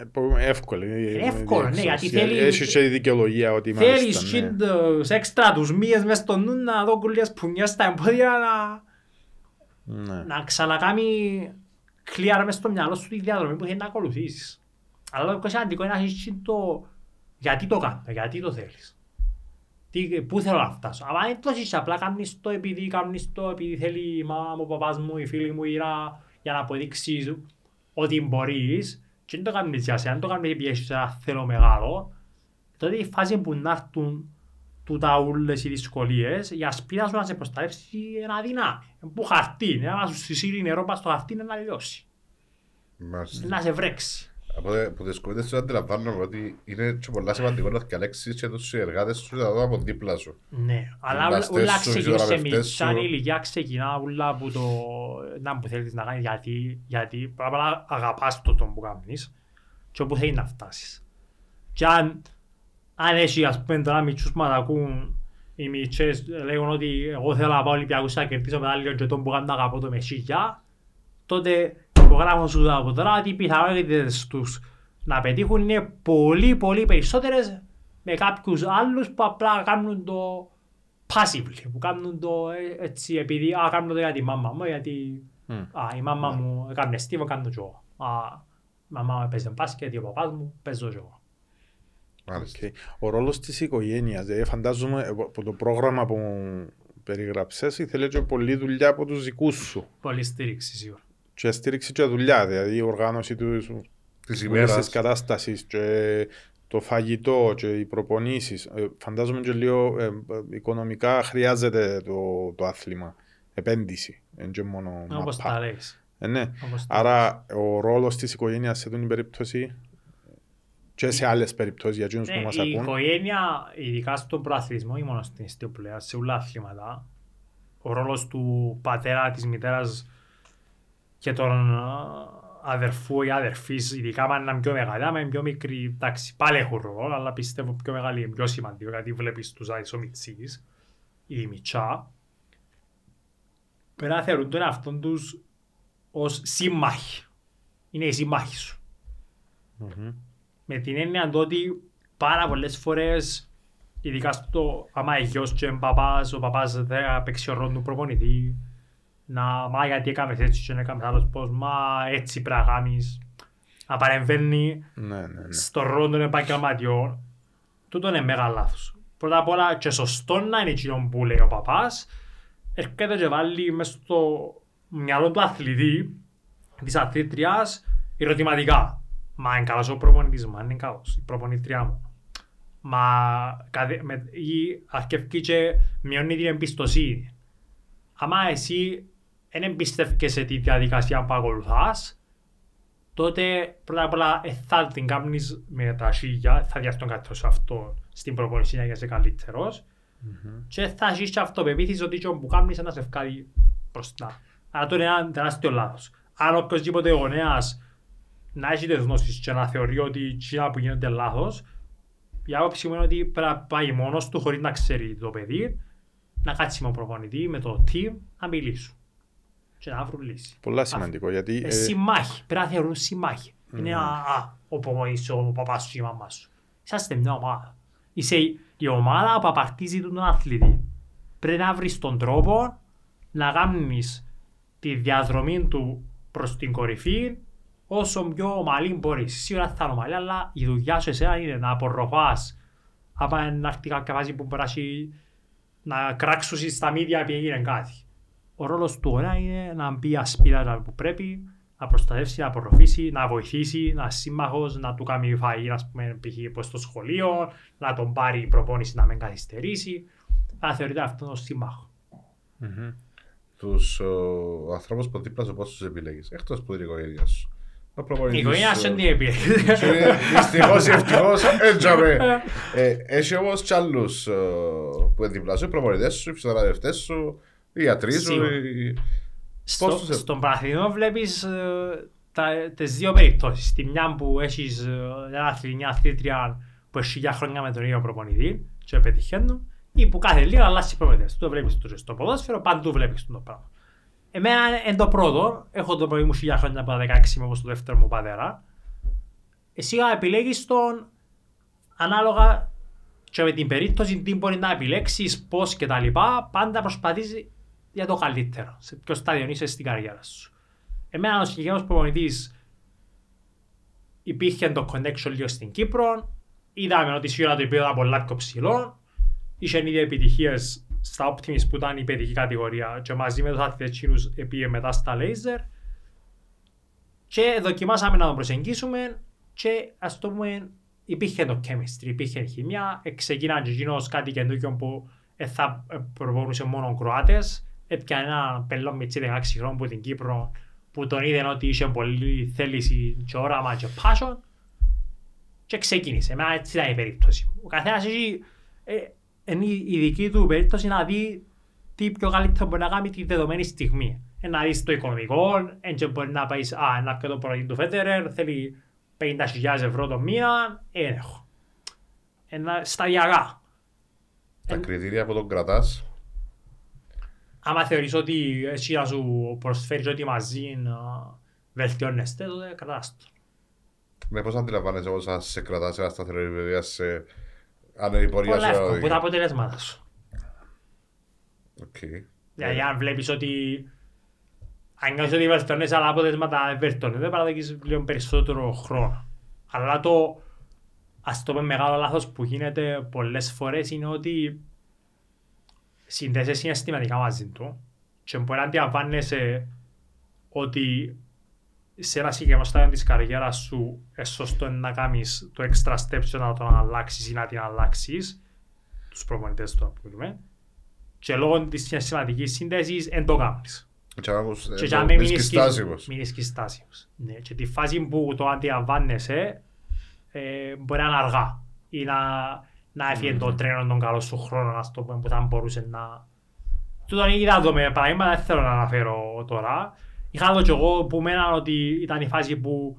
Ε, που- Εύκολο. ε, ε, Εύκολο, ναι, διεξοδοσία. γιατί θέλει- Έχει και η δικαιολογία ότι Θέλεις μάλιστα, ναι. και τους έξτρα τους μύες μες στο νου να δω κουλιές πουνιές στα εμπόδια να, Ναι. να ξανακάμει clear μες στο μυαλό σου τη διαδρομή που θέλει να ακολουθήσεις. Αλλά το σημαντικό είναι να έχεις και το γιατί το κάνω, γιατί το θέλεις. Τι, πού θέλω να φτάσω. Αλλά δεν το έχεις απλά κάνεις το επειδή κάνεις το επειδή θέλει η μάμα μου, ο παπάς μου, η φίλη μου ή να, για να αποδείξεις ότι μπορείς και δεν το κάνεις για σένα, δεν το κάνεις επειδή έχεις ένα θέλω μεγάλο τότε η φάση που να έρθουν τούτα όλες οι δυσκολίες, η ασπίδα σου να σε προστατεύσει είναι αδυνάμει. Που χαρτί, είναι, να σου συσύρει νερό πας στο χαρτί είναι να λιώσει. Μάλιστα. Να σε βρέξει. Από τε- από τις κουβέντες σου αντιλαμβάνομαι ότι είναι και πολλά σημαντικό να διαλέξεις και τους συνεργάτες σου να δω από δίπλα σου. Ναι, αλλά Γυμναστές όλα σου, ξεκινούν σε γυμναστές μικρή σου. ηλικία, ξεκινά όλα από το να που θέλεις να κάνεις, γιατί, γιατί πρέπει να αγαπάς το τον που κάνεις και όπου θέλεις να φτάσεις. Και αν, αν έχει ας πούμε τώρα μητσούς μας ακούν οι μητσές λέγουν ότι εγώ θέλω να πάω Ολυμπιακούς να κερδίσω μετάλλιο και τον που κάνω να αγαπώ το μεσίγια, τότε υπογράφω σου από τώρα ότι οι πιθανότητες τους να πετύχουν είναι πολύ πολύ περισσότερες με κάποιους άλλους που απλά κάνουν το passively, που κάνουν το ε, έτσι επειδή α, κάνω το για τη μάμα μου, γιατί Μμ. α, η μάμα μου έκανε στίβο, κάνω το και εγώ. Α, η μάμα μου έπαιζε μπάσκετ, ο παπάς μου παίζω και εγώ. Μάλιστα. Οκ. Ο ρόλος της οικογένειας, δηλαδή φαντάζομαι ε, από το πρόγραμμα που περιγράψες, ήθελε και πολλή δουλειά από τους δικούς σου. Πολύ στήριξη σίγουρα. Και στήριξη και δουλειά, δηλαδή η οργάνωση του, Της όλης ημέρας. της κατάστασης και το φαγητό και οι προπονήσεις. Ε, φαντάζομαι και λίγο ε, ε, οικονομικά χρειάζεται το, το άθλημα. Επένδυση, δεν και μόνο Όπως μαπά. τα λέεις. Ε, ναι. Όπως τα Άρα ο ρόλος της οικογένειας σε αυτήν την περίπτωση και σε άλλες περιπτώσεις για εκείνους που Ναι, μας η ακούν. οικογένεια, ειδικά στον προαθλισμό, ή μόνο στην ιστιοπλέα, σε όλα αθλήματα, ο ρόλος του πατέρα, της μητέρας και των α, αδερφού ή αδερφής, ειδικά αν είναι πιο μεγάλη, άμα είναι πιο μικρή, εντάξει, πάλι έχουν ρόλο, αλλά πιστεύω πιο μεγάλη είναι πιο σημαντικό, γιατί βλέπεις τους αισομιτσίς ή μητσά, πρέπει να θεωρούν τον εαυτόν τους ως σύμμαχοι. Είναι οι σύμμαχοι σου Μμμ. με την έννοια το ότι πάρα πολλές φορές, ειδικά στο άμα είναι γιος και παπάς, ο παπάς δεν παίξει ο ρόλο του προπονητή, να μα γιατί έκαμες έτσι και δεν έκαμες άλλος πώς, μα έτσι πρέπει να κάνεις, να παρεμβαίνει Ναι, ναι, ναι. στον ρόλο των επαγγελματιών, τούτο είναι μεγάλο λάθος. Πρώτα απ' όλα και σωστό να είναι εκείνο που λέει ο παπάς, έρχεται και βάλει μες στο μυαλό του αθλητή, της αθλήτριας, ερωτηματικά. Μα είναι καλός ο προπονητής μου, αν είναι καλός, η προπονητριά μου. Μα καθε- με, ή αρκευκεί και μειώνει την εμπιστοσύνη. Άμα εσύ δεν εμπιστεύκεσαι τη διαδικασία που ακολουθάς, τότε πρώτα απ' όλα ε, θα την κάνεις με τα σίγια, θα διαστούν κάτι σε αυτό στην προπονησία για να είσαι καλύτερος και θα έχεις και αυτοπεποίθηση ότι το που κάνεις είναι να σε βγάλει μπροστά. Άρα το είναι ένα τεράστιο λάθος. Αν οποιοςδήποτε γονέας να έχει τις γνώσεις και να θεωρεί ότι εκείνα που γίνονται λάθος, η άποψη μου είναι ότι πρέπει να πάει μόνος του χωρίς να ξέρει το παιδί, να κάτσει με τον προπονητή, με το team, να μιλήσουν και να βρουν λύση. Πολλά σημαντικό γιατί Ε, ε, συμμάχοι. Πρέπει να θεωρούν συμμάχοι. Είναι Ναι. α, α, ο προπονητής, ο παπάς σου, η μαμά σου. Είσαστε μια ομάδα. Είσαι η- η ομάδα που απαρτίζει τον αθλητή. Πρέπει να βρεις τον τρόπο να κάνεις τη διαδρομή του προς την κορυφή όσο πιο ομαλή μπορείς. Σίγουρα θα είναι ομαλή, αλλά η δουλειά σου εσένα είναι να απορροφάς. Άμα να έρθει κάποια φάση που μπορείς να έχει- να κράξουν στα μύδια επειδή έγινε κάτι. Ο ρόλος του γονέα είναι να μπει ασπίδα που πρέπει, να προστατεύσει, να απορροφήσει, να βοηθήσει, να είναι σύμμαχος, να του κάνει φαγή, ας πούμε, π.χ. προς το σχολείο, να τον πάρει η προπόνηση να μην καθυστερήσει. Να θεωρείται αυτόν ως σύμμαχο. μμμ. Τους ο, ανθρώπους που δίπλα σου πώς τους επιλέγεις, εκτός που την οικογένεια σου. Ο Η προπονητής οικογένεια σου. σου είναι επιλέγει. Και Δυστυχώς ή ευτυχώς, έτζαμε. *laughs* Ε, Έχει όμως κι άλλους ε, που είναι δίπλα σου, οι προπονητές σου, οι φυσιοθεραπευτές σου, οι γιατροί σου. Σίγουρα. οι- Στο, Πώς τους- στον Παναθηνό βλέπεις ε, τα, τις δύο περιπτώσεις. Τη μια που έχεις ε, ένα αθλητή, μια αθλήτρια που έχει χιλιά χρόνια με τον ίδιο προπονητή και πετυχαίνουν ή που κάθε λίγο αλλάζει προπονητές. Το βλέπεις το- στο ποδόσφαιρο, παντού βλέπεις το πράγμα. Εμένα είναι το πρώτο, έχω το παιδί μου χιλιά χρόνια από τα 16 είμαι όπως το δεύτερο μου πατέρα. Εσύ επιλέγεις τον ανάλογα και με την περίπτωση τι μπορεί να επιλέξεις, πώς και τα λοιπά, πάντα προσπαθείς για το καλύτερο, σε ποιο στάδιο είσαι στην καριέρα σου. Εμένα ο συγκεκριμένος προπονητής υπήρχε το connection λίγο στην Κύπρο, είδαμε ότι σίγουρα το επίπεδο ήταν πολλά πιο ψηλό, είχε ήδη επιτυχίες στα Optimis που ήταν η παιδική κατηγορία και μαζί με τους αθλητές πήγε μετά στα Laser. Και δοκιμάσαμε να τον προσεγγίσουμε και ας το πούμε υπήρχε το chemistry, υπήρχε χημία, ε, ξεκίναν και εκείνος κάτι καινούργιο που ε, θα ε, προπονούσε μόνο Κροάτες, έπιανε ένα πελό μητσί 16 χρόνων από την Κύπρο που τον είδε ότι είχε πολύ θέληση και όραμα και passion και ξεκίνησε. Εμένα έτσι ήταν η περίπτωση. Ο καθένας έχει ε, είναι η δική του περίπτωση να δει τι πιο καλύτερο μπορεί να κάνει τη δεδομένη στιγμή. Ε, να δεις το οικονομικό, έτσι μπορεί να πάει α, να πει το πρωί του Φέτερερ, θέλει 50.000 ευρώ το μήνα, ε, έχω. Ένα σταδιακά. Τα κριτήρια που τον κρατάς, Άμα θεωρείς ότι εσύ να σου προσφέρεις ότι μαζί να βελτιώνεστε, τότε κρατάς το. ναι, πώς αντιλαμβάνεσαι όταν σε κρατάς σε ένα σταθερό επίπεδο, σε... αν είναι η πορεία Πολλά σου... εύκολα, που τα αποτελέσματα σου. Οκ. Δηλαδή αν βλέπεις ότι αν νιώθεις ότι βελτιώνεσαι αλλά αποτελέσματα δεν βελτιώνεται, πρέπει να δείξεις λίγο περισσότερο χρόνο. Αλλά το, ας το πούμε μεγάλο λάθος που γίνεται πολλές φορές είναι ότι συνδέεσαι συναισθηματικά μαζί του και μπορεί να αντιλαμβάνεσαι ότι σε ένα συγκεκριμένο στάδιο της καριέρας σου είναι σωστό να κάνεις το extra step και να τον αλλάξεις ή να την αλλάξεις τους προπονητές του που μιλούμε και λόγω της συναισθηματικής σύνδεσης δεν το κάνεις. Και αν ακούς, Και ε, για το να μην μείνεις μείνεις σκιστάσιμος. μείνεις σκιστάσιμος. Ναι, και τη φάση που το αντιλαμβάνεσαι ε, μπορεί να είναι αργά ή να, να έφυγε το τρένο τον καλό σου χρόνο ας το πούμε, που θα μπορούσε να... Τούτον είδα το με παραδείγματα, δεν θέλω να αναφέρω τώρα. Είχα δω κι εγώ που μέναν ότι ήταν η φάση που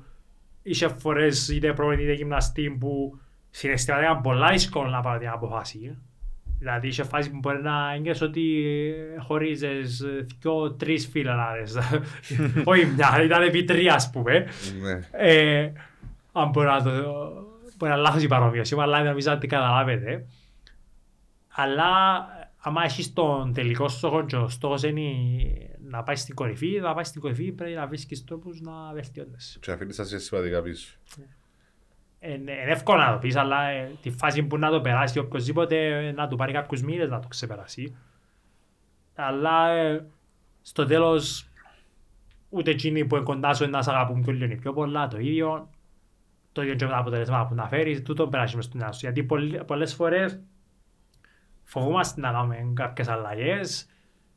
είχε φορές είτε προπονητή είτε γυμναστή που συναισθηματικά ήταν πολλά δύσκολο να πάρω την αποφάση. Δηλαδή είχε φάση που μπορεί να έγκαις ότι ε, χωρίζεις ε, δυο, τρεις φιλανάδες. *laughs* Όχι μια, ήταν επί τρία ας πούμε. Ναι. Ε, αν μπορεί να το... Μπορεί να λάθος η παρομοίωση, μου, αλλά νομίζω ότι καταλάβετε. Αλλά άμα έχεις τον τελικό στόχο και ο στόχος είναι να πάεις στην κορυφή, να πάεις στην κορυφή πρέπει να βρίσκεις τρόπους να βελτιώνεσαι. Και αφήνεις τα συναισθηματικά πίσω. Είναι είναι εύκολο να το πεις, αλλά ε, τη φάση που να το περάσει οποιοςδήποτε ε, να του πάρει κάποιους μήνες να το ξεπεράσει. Αλλά ε, στο τέλος ούτε εκείνοι που είναι κοντά σου να σε αγαπούν πιο λίγο ή πιο πολλά, το ίδιο. Το ίδιο και με τα αποτελέσματα που να φέρεις, τούτο περάσει μες στον ένα σου. Γιατί πολλ- πολλές φορές φοβούμαστε να κάνουμε κάποιες αλλαγές,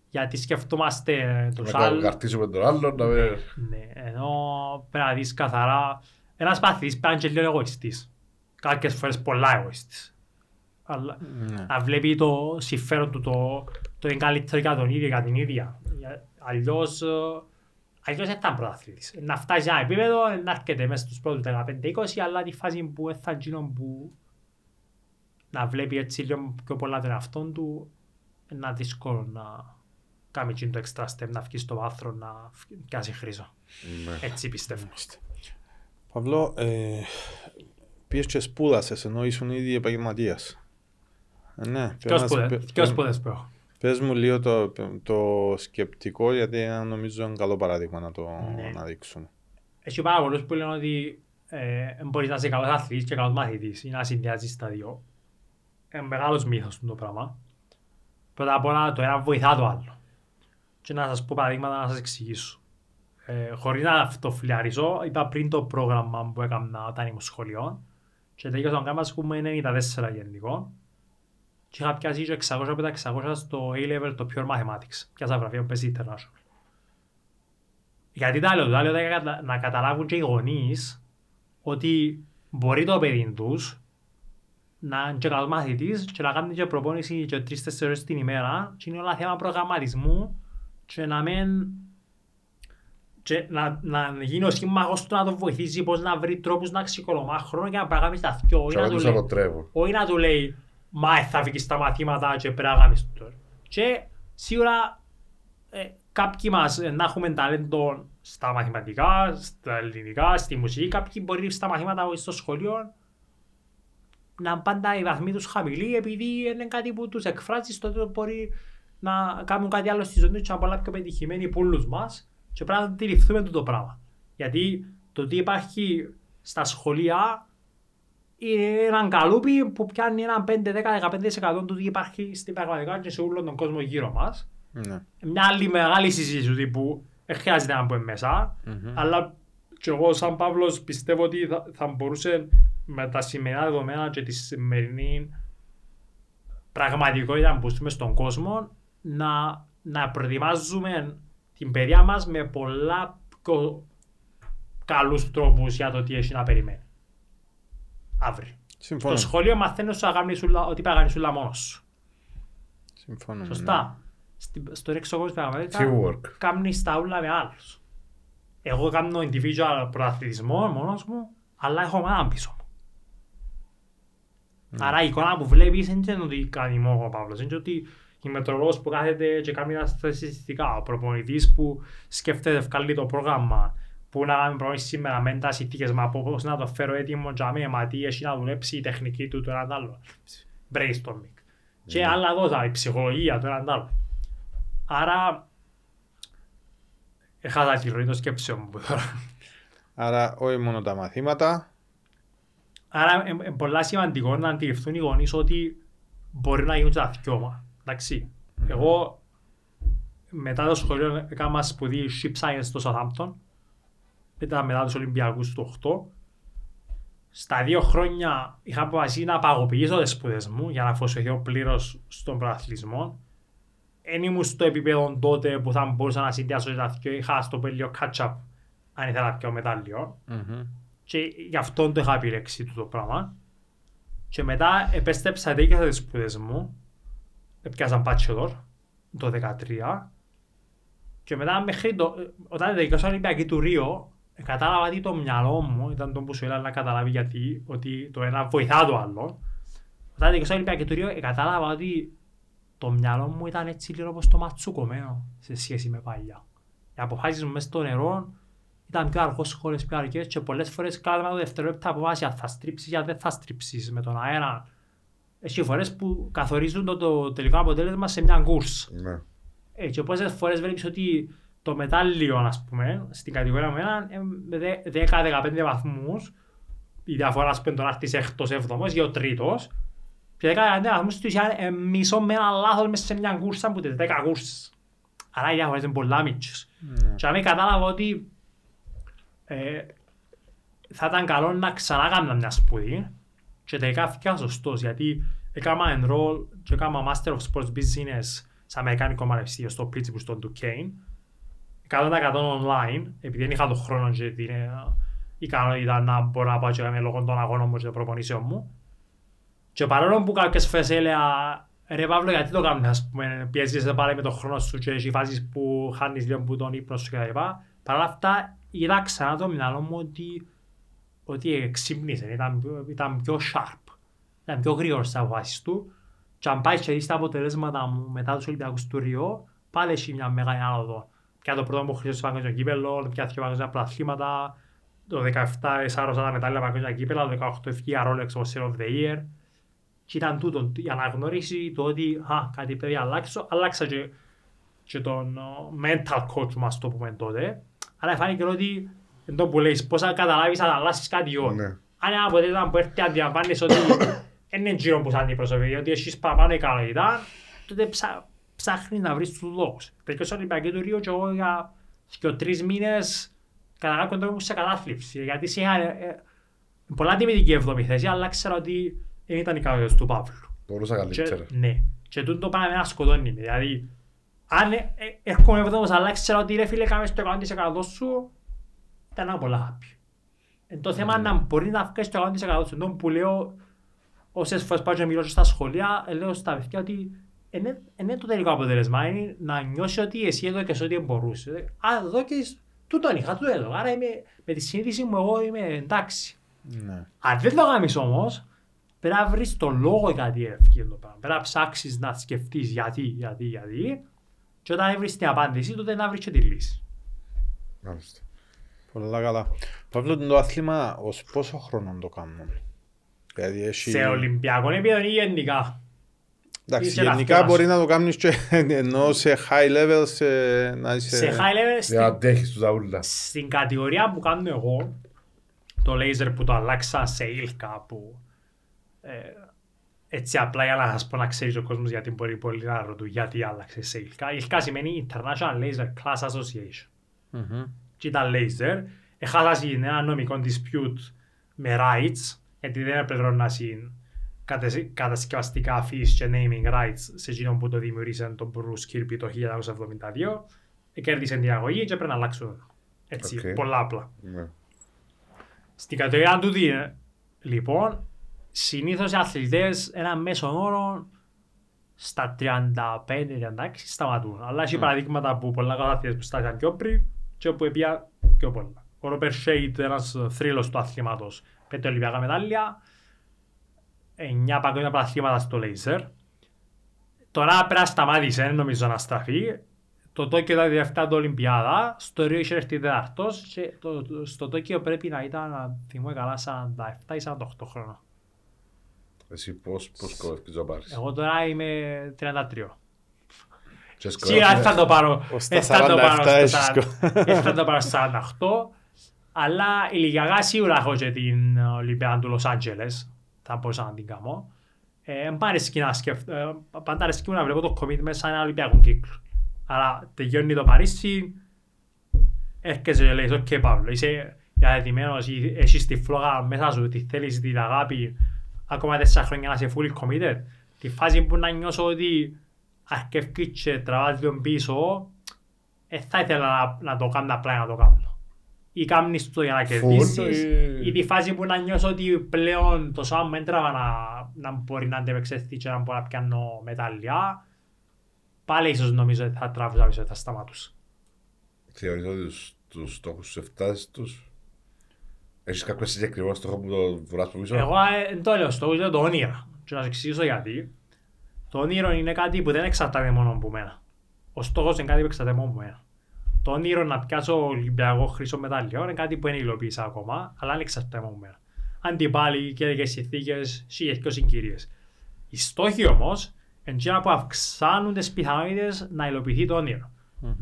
γιατί σκεφτόμαστε τους Να άλλους. καρτίσουμε τον άλλον, να με... Ναι, ενώ πρέπει να δεις καθαρά. Ένας παθητής πρέπει να είναι και λίγο εγωιστής. Κάποιες φορές πολλά εγωιστής. Αλλά Ναι. να βλέπει το συμφέρον του, το, το είναι καλύτερο για τον ίδιο, για την ίδια. Για- Αλλιώς, ε, αλλιώς δεν θα είναι πρωταθλητής. Να φτάσει σε ένα επίπεδο, να έρχεται μέσα στους πρώτους 15-20, αλλά τη φάση που δεν θα είναι εκείνο που να βλέπει έτσι λίγο πιο πολλά τον εαυτόν του, είναι δύσκολο να κάνει εκείνο το extra step, να βγεις στο βάθρο, να πιάσει χρήζο. Ναι. Έτσι πιστεύω. Παύλο, ε, πήγες και σπούδασες ενώ ήσουν ήδη επαγγελματίας. Ε, ναι, Ποιος πες μας- σπουδες, πε- ποιος πες- σπουδες που έχω; Πες μου λίγο το, το σκεπτικό γιατί ένα νομίζω είναι καλό παράδειγμα να το Ναι. να δείξουμε. Έχει πάρα πολλούς που λένε ότι ε, μπορείς να είσαι καλός αθλητής και καλός μαθητής ή να συνδυάζεις τα δύο. Είναι μεγάλος μύθος το πράγμα. Πρώτα απ' όλα το ένα βοηθά το άλλο. Και να σας πω παραδείγματα να σας εξηγήσω. Ε, χωρίς να το φλιαρίσω, είπα πριν το πρόγραμμα που έκανα όταν ήμουν σχολείο και τελείωσα τον κάμα πούμε 94 γενικό και είχα πιάσει και 600 από τα 600 στο A-Level το Pure Mathematics. Πιάσα βραβείο που παίζει International. Γιατί τα λέω, τα λέω για κατα- να καταλάβουν και οι γονείς ότι μπορεί το παιδί τους να είναι και καλός μαθητής και να κάνει και προπόνηση και τρεις-τέσσερις ώρες την ημέρα και είναι όλα θέμα προγραμματισμού και να μην και να, να γίνει ο σύμμαχος του να τον βοηθήσει πώς να βρει τρόπους να ξεκολομά χρόνο και να πάει να κάνει τα δυο. Όχι Και να να του τους λέει- αποτρέπω. όχι να του λέει μα ε, θα βγεις στα μαθήματα και πρέπει να κάνεις το. Και σίγουρα ε, κάποιοι μας ε, να έχουμε ταλέντο στα μαθηματικά, στα ελληνικά, στη μουσική, κάποιοι μπορεί στα μαθήματα ή στο σχολείο να είναι πάντα οι βαθμοί τους χαμηλοί επειδή είναι κάτι που τους εκφράζει τότε μπορεί να κάνουν κάτι άλλο στη ζωή τους και να είναι πολλά πιο πετυχημένοι πουλούς μας και πρέπει να αντιληφθούμε το πράγμα. Γιατί το τι υπάρχει στα σχολεία είναι έναν καλούπι που πιάνει έναν 5-10-15% του τι υπάρχει στην πραγματικότητα και σε όλο τον κόσμο γύρω μας. Ναι. Μια άλλη μεγάλη συζήτηση που δεν χρειάζεται να πούμε μέσα, Μμμ. αλλά και εγώ σαν Παύλος πιστεύω ότι θα, θα μπορούσε με τα σημερινά δεδομένα και τη σημερινή πραγματικότητα που ζούμε στον κόσμο να, να προετοιμάζουμε την παιδεία μας με πολλά πιο καλούς τρόπους για το τι έχει να περιμένει. Αύριο. Συμφωνώ. Στο σχολείο μαθαίνεις σου να κάνεις ούλα- ότι πρέπει να κάνεις ούλα μόνος σου. Συμφωνώ. ναι. Σωστά. Στην- Στο ρεξο κόσμο πραγματικά Teamwork. κάνεις τα ούλα με άλλους. Εγώ κάνω individual προαθλητισμό μόνος μου, αλλά έχω ομάδα πίσω μου. Άρα η εικόνα που βλέπεις δεν είναι ότι κάνει μόνο ο Παύλος, είναι ότι η μετρολόγος που κάθεται και κάνει τα στατιστικά, ο προπονητής που σκέφτεται βγάλει το πρόγραμμα, που να κάνει προπονήσεις σήμερα με τα συνθήκες, μα από πώς να το φέρω έτοιμο για μέ, μα τι έχει να δουλέψει η τεχνική του το έναν το άλλο. Brainstorming. Και άλλα δόσα, η ψυχολογία το έναν το άλλο. Άρα, έχασα τη ροή των σκέψεων μου τώρα. Άρα όχι μόνο τα μαθήματα. Άρα είναι πολλά σημαντικό να αντιληφθούν οι γονείς ότι μπορεί να γίνουν και τα δυο Εντάξει. Εγώ μετά το σχολείο έκανα σπουδή Ship Science στο Southampton. Ήταν μετά τους Ολυμπιακούς του 8. Στα δύο χρόνια είχα αποφασίσει να παγωποιήσω τις σπουδές μου για να αφοσιωθώ πλήρως στον προαθλισμό. Εν ήμουν στο επίπεδο τότε που θα μπορούσα να συνδυάσω τα δυο. Είχα στο πέλιο catch-up αν ήθελα πιο μετάλλιο. Και γι' αυτό το είχα επιλέξει το πράγμα. Και μετά επέστρεψα δίκαια τις σπουδές μου. Έπιασα bachelor το 2013. Και μετά μέχρι το, όταν τελειώσα Ολυμπιακή του Ρίο, ε, κατάλαβα ότι το μυαλό μου ήταν το που σου έλεγα να καταλάβει γιατί, ότι το ένα βοηθά το άλλο. Όταν τελειώσα Ολυμπιακή του Ρίο, ε, κατάλαβα ότι το μυαλό μου ήταν έτσι λίγο όπως το ματσούκομμένο σε σχέση με παλιά. Οι αποφάσεις μου μέσα στο νερό ήταν πιο αργός σχόλες, πιο αργές και πολλές φορές κάθομαι το δευτερόλεπτα αποφάση αν θα στρίψεις ή αν δεν θα στρίψεις με τον αέρα. Έχει φορές που καθορίζουν το, το τελικό αποτέλεσμα σε μια κούρς. Ναι. Ε, και πόσες φορές βλέπεις ότι το μετάλλιο, ας πούμε, στην κατηγορία μου έναν, ε, με δε- 10-15 βαθμούς, η διαφορά, ας πούμε, τον άρτης έκτος, έβδομος ή ο τρίτος, και 15 βαθμούς του είχαν ε, μισό με ένα λάθος μέσα σε μια κούρσα που τις 10 κούρσες. Άρα οι διαφορές είναι πολλά μίτσες. Και αν κατάλαβα ότι ε, θα ήταν καλό να ξανά κάνω μια σπουδή και τελικά φύγα σωστός γιατί έκανα enroll και έκανα Master of Sports Business σε Αμερικάνικο Πανεπιστήμιο στο Pittsburgh στο Duquesne 100% online επειδή δεν είχα τον χρόνο και την ε, ικανότητα να μπορώ να πάω και με λόγω των αγώνων μου και των προπονήσεων μου και παρόλο που κάποιες φορές έλεγα ρε Παύλο γιατί το κάνουμε ας πούμε πιέζεσαι πάλι με τον χρόνο σου και έχει φάσεις που χάνεις λίγο που τον ύπνος σου κτλ. Παρ' όλα αυτά είδα ξανά το μυαλό μου ότι ότι εξύπνησε, ήταν, πιο- ήταν πιο sharp, ήταν πιο γρήγορος στις αποφάσεις του και αν πάει και δεις τα αποτελέσματα μου μετά τους Ολυμπιακούς του Ριό, πάλι έχει μια μεγάλη άνοδο. Πια το πρώτο μου χρήσιο στο παγκόσμιο κύπελλο, πια δύο παγκόσμια πρωταθλήματα, το 17 εσάρωσα τα μετάλλια παγκόσμια κύπελλα, το 18 ευκαιρία Rolex ως Sale of the Year. Και ήταν τούτο, η αναγνώριση το ότι α, κάτι πρέπει να αλλάξω, αλλάξα και, και τον ο, mental coach μας το πούμε τότε. Αλλά φάνηκε ότι εν τω που λέεις πώς θα καταλάβεις αν αλλάσεις κάτι ή όχι. Ναι. Αν ένα αποτέλεσμα που έρθει αντιλαμβάνεις ότι δεν είναι γύρω που σαν αντιπροσωπεύει, ότι έχεις παραπάνω ικανότητα, τότε ψά, ψάχνεις να βρεις τους λόγους. Τελειώσα Ολυμπιακή του Ρίο και εγώ για και τρεις μήνες κατά κάποιον τρόπο σε κατάθλιψη. Γιατί σε είχα ε, πολλά τιμητική εβδομή θέση, αλλά ξέρω ότι δεν ήταν οι ικανότητες του Παύλου. Μπορούσα καλύτερα. Και, ναι. Και τούτο το πάμε να σκοτώνει με. Δηλαδή, αν ε, ε, έρχομαι εβδόμως αλλά ξέρω ότι ρε φίλε κάμε στο 100% σου, ήταν ένα πολλά happy. Εν το θέμα να μπορεί να βγάλεις το 100% σου. Ενώ που λέω, όσες φορές πάω και μιλώ και στα σχολεία, ε, λέω στα παιδιά ότι είναι, είναι το τελικό αποτέλεσμα. Είναι να νιώσει ότι εσύ εδώ και σε ό,τι μπορούσες. Α, εδώ και τούτον είχα, τούτο εδώ. Άρα είμαι, με τη συνείδηση μου εγώ είμαι εντάξει. Ναι. Αν δεν το κάνεις όμως, πρέπει να βρεις το λόγο για τι ευκαιρία το πράγμα. Πρέπει να ψάξεις να σκεφτείς γιατί, γιατί, γιατί. Και όταν βρεις την απάντηση, τότε να βρεις και τη λύση. Μάλιστα. Πολλά καλά. Παύλο, το άθλημα ως πόσο χρόνο το κάνουν. Δηλαδή έχει... Σε Ολυμπιακό επίπεδο ή γενικά. Εντάξει, είσαι ένα γενικά αυτός. μπορεί να το κάνεις και *laughs* ενώ σε high level σε... να είσαι... Σε high level, Για στην, να αντέχεις τους αούλα. στην κατηγορία που κάνω εγώ, το laser που το αλλάξα σε ήλκα που ε, έτσι απλά για να σας πω να ξέρεις ο κόσμος γιατί μπορεί πολύ να ρωτούν γιατί άλλαξε σε ήλκα. Ήλκα σημαίνει International Laser Class Association. Μμμ. και ήταν laser. Έχασα ένα νομικό dispute με rights, γιατί δεν έπρεπε να συν κατε- κατασκευαστικά fees και naming rights σε εκείνον που το δημιουργήσαν τον Bruce Kirby το 1972. Κέρδισε την αγωγή και πρέπει να αλλάξουν. Έτσι, Οκ. πολλά απλά. Ναι. Στην κατηγορία του δι, λοιπόν, συνήθως οι αθλητές ένα μέσο όρο στα 35-36 σταματούν. Αλλά έχει παραδείγματα που πολλά καλά αθλητές που στάθηκαν πιο πριν και που πήαν πιο πολλά. Ο Ρόμπερτ Σάιντ, ένας θρύλος του αθλήματος, πέντε ολυμπιακά μετάλλια, εννιά παγκόσμια πρωταθλήματα στο λέιζερ. Τώρα πέρα σταμάτησε, δεν νομίζω να στραφεί. Το Τόκιο ήταν η δεύτερα του Ολυμπιάδα, στο Ρίο είχε έρθει τέταρτος και το, το- στο Τόκιο πρέπει να ήταν, να θυμούμαι καλά, 47 ή 48 χρόνια. Εσύ πώς, πώς σκορεύεις να πάρεις. Εγώ τώρα είμαι 33. Και Σίγουρα σκορεύεις- θα το πάρω. Ως δεν τα θα το πάρω 47 στο έχεις σα- σκο- δεν θα το πάρω στα 48. Αλλά ηλικιακά σίγουρα έχω και την Ολυμπιάδα του Λος Άντζελες. Θα μπορούσα να την κάνω. Ε, μ' αρέσκει να σκεφ... ε, πάντα αρέσκει μου να βλέπω το commitment σαν ένα Ολυμπιακό κύκλο. Αλλά τελειώνει το Παρίσι, έρχεσαι και λες, οκ Παύλο, είσαι διατεθειμένος, ή έχεις τη φλόγα μέσα σου, τη θέλεις, την αγάπη, ακόμα τέσσερα χρόνια να είσαι fully committed. Τη φάση που να νιώσω ότι αρκεύκεις και τραβάς τον πίσω, ε, θα ήθελα να, να το κάνω απλά για να το κάνω. Ή κάνεις το για να κερδίσεις, ή- ή τη φάση που να νιώσω ότι πλέον το σώμα μου έντραβα να, να μπορεί να αντεπεξέλθει και να μπορώ να πιάνω μετάλλια, πάλι ίσως νομίζω ότι θα τραβούσα πίσω, θα σταματούσα. Θεωρείς ότι τους, τους στόχους σου εφτάσεις τους; Έχεις κάποιο συγκεκριμένο στόχο που το βουράς από πίσω; Εγώ ε, δεν το λέω στο λέω το όνειρο. Και να σου εξηγήσω γιατί. Το όνειρο είναι κάτι που δεν εξαρτάται μόνο από μένα. Ο στόχος είναι κάτι που εξαρτάται μόνο από μένα. Το όνειρο να πιάσω Ολυμπιακό χρυσό μετάλλιο είναι κάτι που δεν υλοποίησα ακόμα, αλλά δεν εξαρτάται μόνο από μένα. Αντιπάλοι, καιρικές συνθήκες, σίγες και συγκυρίες. Οι στόχοι όμως είναι εκείνα που αυξάνουν τις πιθανότητες να υλοποιηθεί το όνειρο.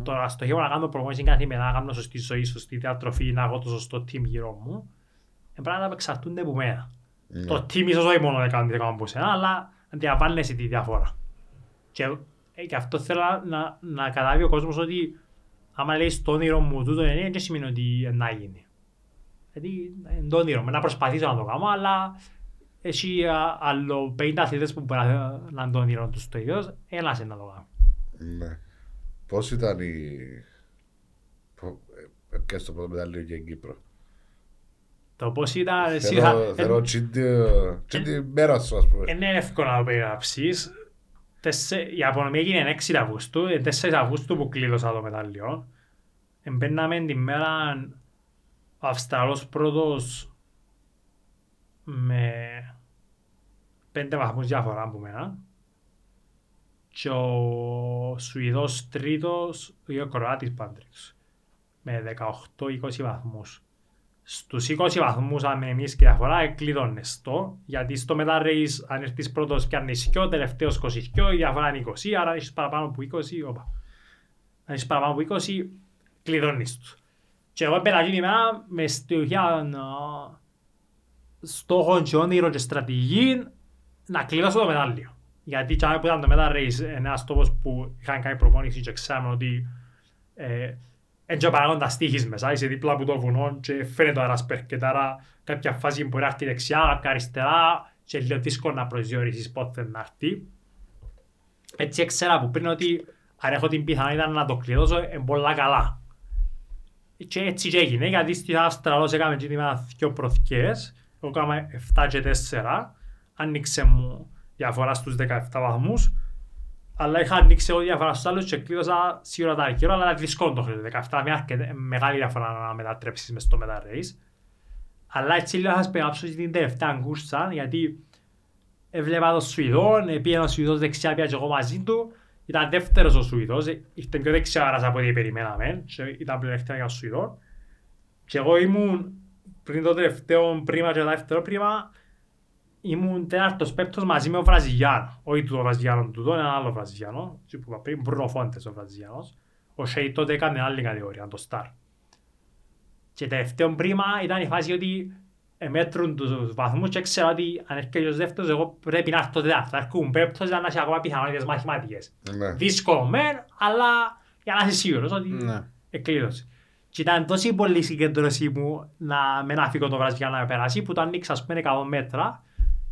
Τώρα στοχεύω να κάνω προπόνηση καθημερινά, να κάνω σωστή ζωή, σωστή διατροφή, να έχω το σωστό team γύρω μου. Είναι πράγματα που εξαρτούνται από μένα. Ναι. Το team ίσως όχι μόνο να κάνει τι κάνω από σένα, αλλά αντιλαμβάνεσαι τη διαφορά. Και, ε, και αυτό θέλω να, να καταλάβει ο κόσμος ότι άμα λέει στο όνειρο μου τούτο είναι, δεν σημαίνει ότι να γίνει. Γιατί είναι το όνειρο μου, να προσπαθήσω να το κάνω, αλλά έχει α, άλλο 50 αθλητές που μπορεί να, να είναι το όνειρο τους το ίδιος, ένας είναι να το κάνω. Ναι. Πώς ήταν η... Πο- ε, Έπιασες το πρώτο μετάλλιο για την Κύπρο. Το πώς ήταν, εσύ Θέλω, θα- θέλω τσίντι- τσίντι μέρα σου ας πούμε. Είναι εύκολο να το περιγράψεις. Τεσσε- Η απονομή έγινε 6 Αυγούστου, ε, 4 Αυγούστου που κλείδωσα το μετάλλιο. Εμπαίναμε την μέρα ο Αυστραλός πρώτος με 5 βαθμούς διαφορά από μένα και ο Σουηδός τρίτος, ο Κροάτης πάντρεξ, με 18-20 βαθμούς. Στους 20 βαθμούς αν εμείς και διαφορά κλειδώνες το, γιατί στο Meta Race αν έρθεις πρώτος πιάνεις και ο τελευταίος 22, η διαφορά είναι 20, άρα αν έχεις παραπάνω από 20, όπα. Αν έχεις παραπάνω από 20, κλειδώνεις τους. Και εγώ πέρα εκείνη μέρα με στοιχεία στόχο και όνειρο και στρατηγική να κλειδώσω το μετάλλιο. Γιατί και που ήταν το Meta Race, ένας τόπος που είχαν κάνει προπόνηση και ξέραμε ότι ε, έτσι παράγοντα στίχης μέσα, είσαι δίπλα από το βουνό και φαίνεται ο αέρας περκετά, άρα κάποια φάση μπορεί να έρθει δεξιά, κάποια αριστερά και λίγο δύσκολο να προσδιορίσεις πότε να έρθει. Έτσι έξερα από πριν ότι αν έχω την πιθανότητα να το κλειδώσω, είναι πολλά καλά. Και έτσι και έγινε, γιατί στην Αυστραλός έκαμε καιtima δυο προθηκές, εγώ έκανα 7 και 4, άνοιξε μου διαφορά στους 17 βαθμούς, αλλά είχα ανοίξει εγώ διαφορά στους άλλους και κλείδωσα σίγουρα τα αρκαιρό, αλλά είναι δύσκολο το χρόνο. 17 μια αρκετά- μεγάλη διαφορά να μετατρέψεις μες στο Meta Race. Αλλά έτσι λίγο θα σας περιγράψω και την τελευταία κούρσα, γιατί έβλεπα τον Σουηδόν, πήγαινε ο Σουηδός δεξιά, πήγα και εγώ μαζί του. Ήταν δεύτερος ο Σουηδός, ε, ήρθε πιο δεξιά άρας από ό,τι περιμέναμε και ήταν πλεονέκτημα για τον Σουηδόν. Και εγώ ήμουν πριν το τελευταίο πρίμα και το δεύτερο πρίμα, ήμουν τέταρτος πέπτος μαζί με τον Βραζιλιάνο. Όχι το Βραζιλιάνο τούτο, ένα άλλο Βραζιλιάνο. Τι που είπα πριν, Μπρουνο Φόντες ο Βραζιλιάνος. Ο Σέι τότε έκανε άλλη κατηγορία, το Star. Και τελευταίο πρίμα ήταν η φάση ότι μέτρουν τους βαθμούς και ξέρω ότι αν έρχεται ο δεύτερος εγώ πρέπει να έρθω τέταρτος. Θα έρχομαι πέπτος για να έχει ακόμα πιθανότητες μαθηματικές. Ναι. Δύσκολο μεν, αλλά για να είσαι σίγουρος ότι Ναι. εκλείδωσε. Και ήταν τόσο πολύ συγκέντρωση μου να με να φύγω το Βραζιλιάνο να περάσει που το ανοίξα ας πούμε 100 μέτρα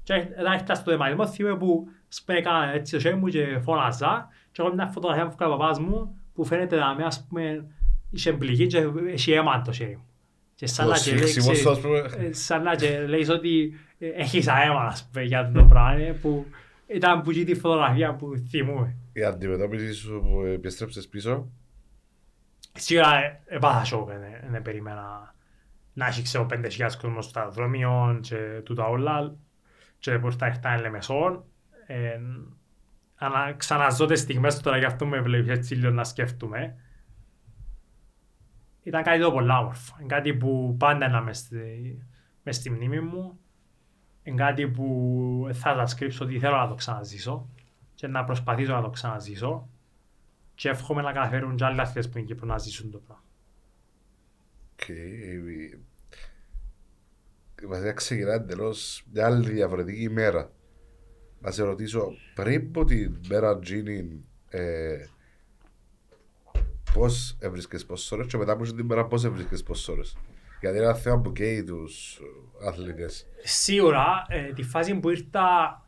και όταν έφτασα στο δεμαϊσμό θυμάμαι που σπέκα έτσι το χέρι μου και φώναζα και έχω μια φωτογραφία που έφυγε ο παπάς μου που φαίνεται να με ας πούμε είχε μπληγή και έχει αίμα το χέρι μου. Και σαν Το να και λέει, σφίξιμο σου, ξέρεις, ας πούμε. ε, σαν να και λέει ότι ε, έχεις αέμα ας πούμε, για το πράγμα ε, που ήταν που τη φωτογραφία που θυμούμε. Η αντιμετώπιση σου που επιστρέψες πίσω. Σίγουρα ε, έπαθα σοκ, ε, δεν περίμενα να έχει ξέρω 5.000 κόσμο στο αεροδρόμιο και τούτα όλα και που ήρθα ήρθα Λεμεσόν. Ε, ανα, ξαναζώ τις στιγμές τώρα γι' αυτό με βλέπεις έτσι λίγο να σκέφτομαι. Ήταν κάτι το πολύ όμορφο. Είναι κάτι που πάντα είναι μες στη, μες στη μνήμη μου. Είναι κάτι που θα σας κρύψω ότι θέλω να το ξαναζήσω και να προσπαθήσω να το ξαναζήσω και εύχομαι να καταφέρουν και άλλοι αθλητές που είναι Κύπρο να ζήσουν το πράγμα. Και βασικά ξεκινά εντελώς μια άλλη διαφορετική ημέρα. Να σε ρωτήσω, πριν από την μέρα Τζίνι, ε, πώς έβρισκες πόσες ώρες και μετά από την μέρα πώς έβρισκες πόσες ώρες; Γιατί είναι ένα θέμα που καίει τους αθλητές. Σίγουρα, ε, τη φάση που ήρθα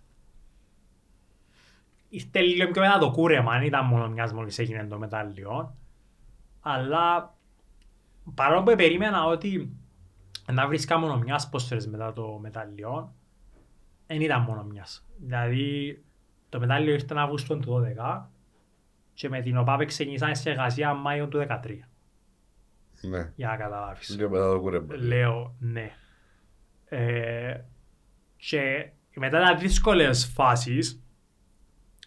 ήρθε λίγο πιο μετά το κούρεμα, δεν ήταν μόνο μιας μόλις έγινε το μετάλλιο. Αλλά παρόλο που περίμενα ότι να βρίσκα μόνο μιας πόσες μετά το μετάλλιο, δεν ήταν μόνο μιας. Δηλαδή, το μετάλλιο ήρθε Αύγουστο του 12 και με την ΟΠΑΠ ξεκινήσαμε σε εργασία Μάιο του 13, Ναι, για να καταλάβεις. λίγο μετά το κούρεμα. Λέω ναι. Ε, και μετά τα δύσκολες φάσεις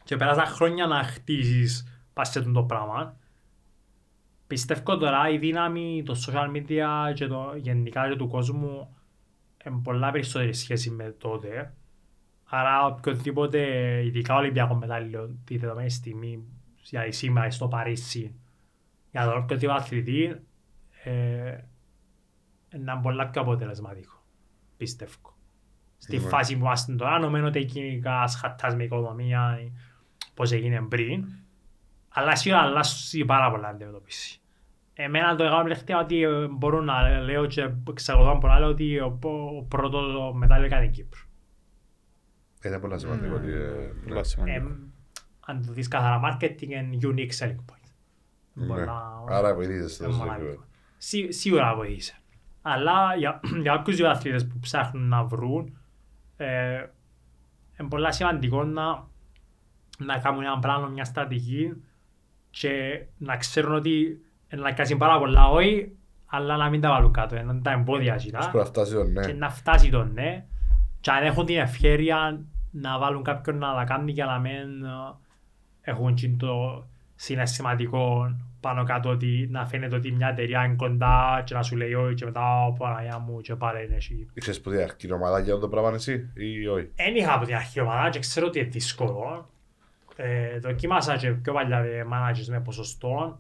και πέρασαν χρόνια να χτίσεις πας σε το πράγμα πιστεύω τώρα η δύναμη των social media και το, γενικά και του κόσμου είναι πολλά περισσότερη σχέση με τότε άρα οποιοδήποτε ειδικά Ολυμπιακός μετάλλιο τη δεδομένη στιγμή για σήμερα στο Παρίσι για τον οποιοδήποτε αθλητή ε, να είναι πολλά πιο αποτελεσματικό. Πιστεύω. Στη Ναι. φάση που είμαστε τώρα, νομίζω ότι κοινικά σχατάς με οικοδομία, πώς έγινε πριν, αλλά σίγουρα αλλάζει πάρα πολλά αντιμετωπίση. Εμένα το έκανα τελευταία ότι ε, μπορώ να λέω και εξαγωγώ μπορώ να λέω ότι ο, ο πρώτος μετάλλιο έκανε η Κύπρο. Είναι πολλά σημαντικό. ότι, ε, Πολλά Ε, σημαντικό. αν το δεις καθαρά marketing είναι unique selling point. ναι. Πολλά- Άρα βοηθήσεις είναι τόσο μοναδικό. λίγο. Σί- Σίγουρα βοήθησε. Αλλά για, *clears throat* για κάποιους δύο αθλητές που ψάχνουν να βρουν, ε, είναι πολύ σημαντικό να, να κάνουν ένα πράγμα, μια στρατηγική και να ξέρουν ότι να κάνει πάρα πολλά όχι, αλλά να μην τα βάλουν κάτω, να είναι τα εμπόδια Ως ζητά που να φτάσει το ναι. και να φτάσει το ναι και αν έχουν την ευκαιρία να βάλουν κάποιον να τα κάνει για να μην ε, έχουν και το συναισθηματικό πάνω κάτω ότι να φαίνεται ότι μια εταιρεία είναι κοντά και να σου λέει όχι και μετά ο Παναγιά μου και πάλι είναι εσύ. Είχες που την ομάδα για το πράγμα εσύ ή όχι; Εν είχα από την αρχή ομάδα και ξέρω ότι είναι δύσκολο. Ε, δοκίμασα και πιο παλιά με managers με ποσοστό.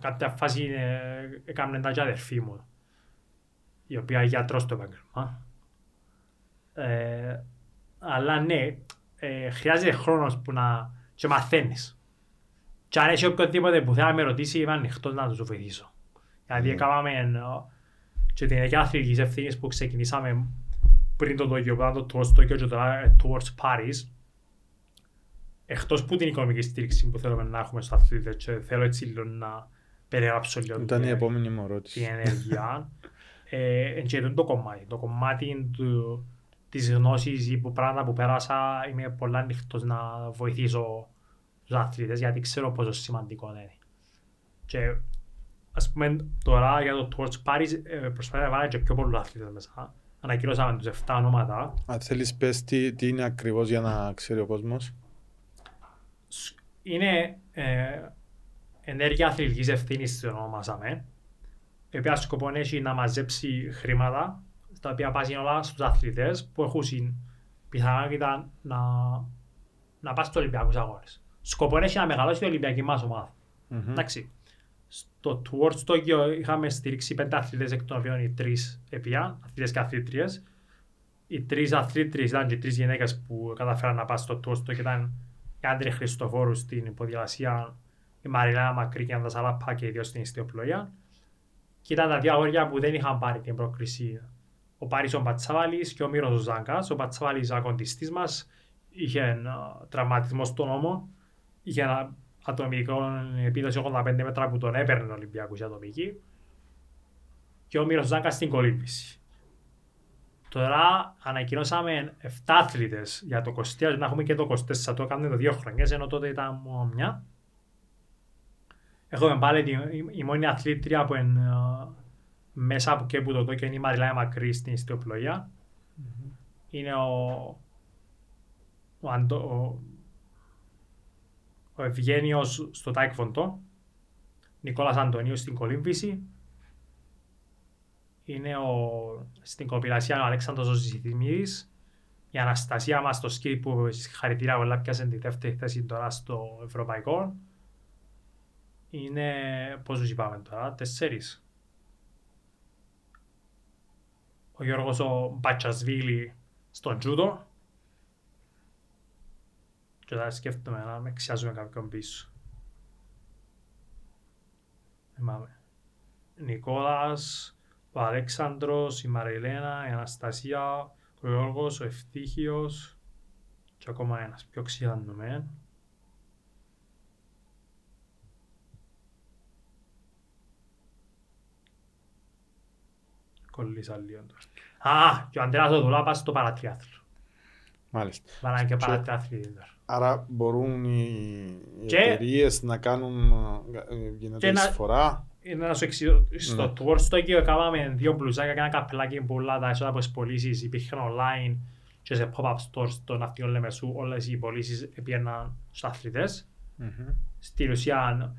Κάποια φάση ε, έκαμε τα και αδερφή μου, η οποία είναι γιατρός στο επάγγελμα. Ε, αλλά ναι, ε, χρειάζεται χρόνος που να και μαθαίνεις. Και αν έχει οποιοδήποτε που θέλει να με ρωτήσει, είμαι ανοιχτός να τους βοηθήσω. Γιατί Mm. έκαναμε ε, και την ίδια αθλητικής ευθύνης που ξεκινήσαμε πριν το Tokyo, μετά το Towards Tokyo και τώρα ε, Towards Paris. Εκτός που την οικονομική στήριξη που θέλουμε να έχουμε στους αθλητές και θέλω έτσι λίγο να περιγράψω λίγο Ήταν η την- επόμενη μου την ερώτηση. ενέργεια. ε, και είναι το κομμάτι. Το κομμάτι του, της γνώσης ή που πράγματα που πέρασα είμαι πολύ ανοιχτός να βοηθήσω τους αθλητές γιατί ξέρω πόσο σημαντικό είναι. Και ας πούμε τώρα για το Towards Paris ε, προσπάθησα να βάλω και πιο πολλούς αθλητές μέσα. Ανακοινώσαμε τους 7 ονόματα. Αν θέλεις πες τι, τι είναι ακριβώς για να ξέρει ο κόσμος. Σ- Είναι ε, ενέργεια αθλητικής ευθύνης το ονομάσαμε, η οποία σκοπό έχει να μαζέψει χρήματα, τα οποία πάνε όλα στους αθλητές που έχουν συν πιθανότητα να, να πάνε στους Ολυμπιακούς αγώνες. Σκοπό έχει να μεγαλώσει η Ολυμπιακή μας ομάδα. Μμμ. Εντάξει. Στο Towards Tokyo είχαμε στηρίξει πέντε αθλητές εκ των οποίων οι τρεις επίαν, αθλητές και αθλήτριες. Οι τρεις αθλήτριες ήταν και οι τρεις γυναίκες που καταφέραν να πάνε στο Towards Tokyo ήταν η Άντρη Χριστοφόρου στην υποδιαλασία, η Μαριλάνα Μακρύ και η Αντασαλάπα και οι δύο στην ιστιοπλοεία. Και ήταν τα δύο αγόρια που δεν είχαν πάρει την πρόκριση. Ο Πάρης ο Πατσάβαλης και ο Μύρος ο Ζάγκας. Ο Πατσάβαλης ακοντιστής μας είχε ένα τραυματισμό στον ώμο. Είχε ένα ατομικών επίδοση 85 μέτρα που τον έπαιρνε ο Ολυμπιακός η ατομική και ο Μυροσδάκας στην κολύμβηση. Τώρα ανακοινώσαμε 7 αθλητές για το 20, να έχουμε και το 24, το έκαναμε το δύο χρονιές, ενώ τότε ήταν μόνο μια. Έχουμε πάλι τη, η, η μόνη αθλήτρια που είναι ε, μέσα από και που το και είναι η Μαριλάια Μακρύ στην ιστιοπλοεία. Είναι ο, ο, Αντω, ο, ο Ευγένιος στο Τάικφοντο, Νικόλας Αντωνίου στην κολύμβηση, είναι ο, στην κοπηλασία ο Αλέξανδρος ο Ζηθημίδης, η Αναστασία μας στο σκι που συγχαρητήρια πολλά πιάσε τη δεύτερη θέση τώρα στο Ευρωπαϊκό. Είναι, πώς τους είπαμε τώρα, τέσσερις. Ο Γιώργος ο Μπατσασβίλη στον τζούτο. Και τώρα σκέφτομαι να με ξιάζουμε κάποιον πίσω. Θυμάμαι. Νικόλας, ο Αλέξανδρος, η Μαριλένα, η Αναστασία, ο Γιώργος, ο Ευτύχιος και ακόμα ένας πιο ξιάνουμε. Κολλήσα λίγο τώρα. Α, και ο Αντρέας ο Δουλάπας στο παρατριάθλο. Μάλιστα. Βάλανε και Και- παρατριάθλοι τώρα. Άρα μπορούν οι, οι Και- εταιρείες να κάνουν, ε, γίνεται Και να- εισφορά. Είναι να σου εξηγήσω, στο Ναι. tour στο εκεί έκαναμε δύο μπλουζάκια και ένα καπελάκι που όλα τα έσοδα από τις πωλήσεις υπήρχαν online και σε pop-up stores στο ναυτικό Λεμεσού όλες οι πωλήσεις πήγαιναν στους αθλητές. Μμμ. Στην ουσία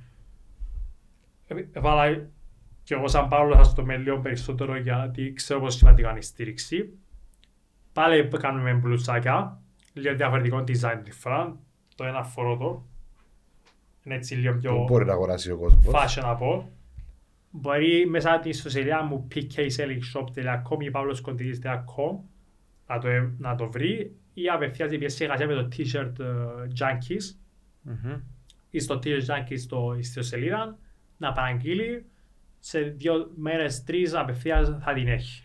ε, έβαλα και εγώ σαν Παύλο θα στο λίγο περισσότερο γιατί ξέρω πόσο σημαντικό είναι η στήριξη. Πάλι κάνουμε μπλουζάκια, λίγο διαφορετικό design τη φορά. Το ένα φορώ το. Είναι έτσι λίγο Που πιο μπορεί να αγοράσει ο κόσμος. fashionable. Μπορεί μέσα από την ιστοσελίδα μου pkselling.shop.com ή pavloskondidis.com να το, να το βρει ή απευθείας η συνεργασία με το t-shirt ε, Junkies Μμμ. ή στο t-shirt Junkies στο ιστοσελίδα να παραγγείλει σε δύο μέρες, τρεις απευθείας θα την έχει.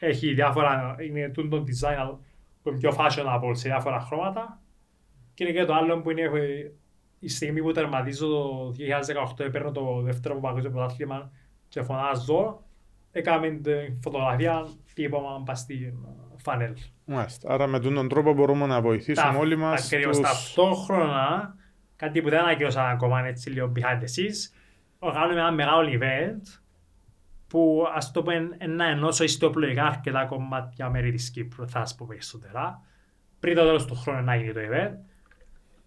Έχει διάφορα, είναι τούτο design που είναι πιο fashionable σε διάφορα χρώματα και είναι και το άλλο που είναι ε, η στιγμή που τερματίζω το 2018 παίρνω το δεύτερο παγκόσμιο πρωτάθλημα και φωνάζω έκαμε την φωτογραφία τύπωμα πας στην φανέλ. Μάλιστα. Άρα με τον τρόπο μπορούμε να βοηθήσουμε όλοι μας Ακριβώς τους... ταυτόχρονα, κάτι που δεν ανακοινώσαμε ακόμα είναι έτσι λίγο behind the scenes, οργανώνουμε ένα μεγάλο event που ας το πούμε να ενώσω ιστιοπλοϊκά αρκετά κομμάτια μέρη της Κύπρου, θα σας πω περισσότερα, πριν το τέλος του χρόνου να γίνει το event,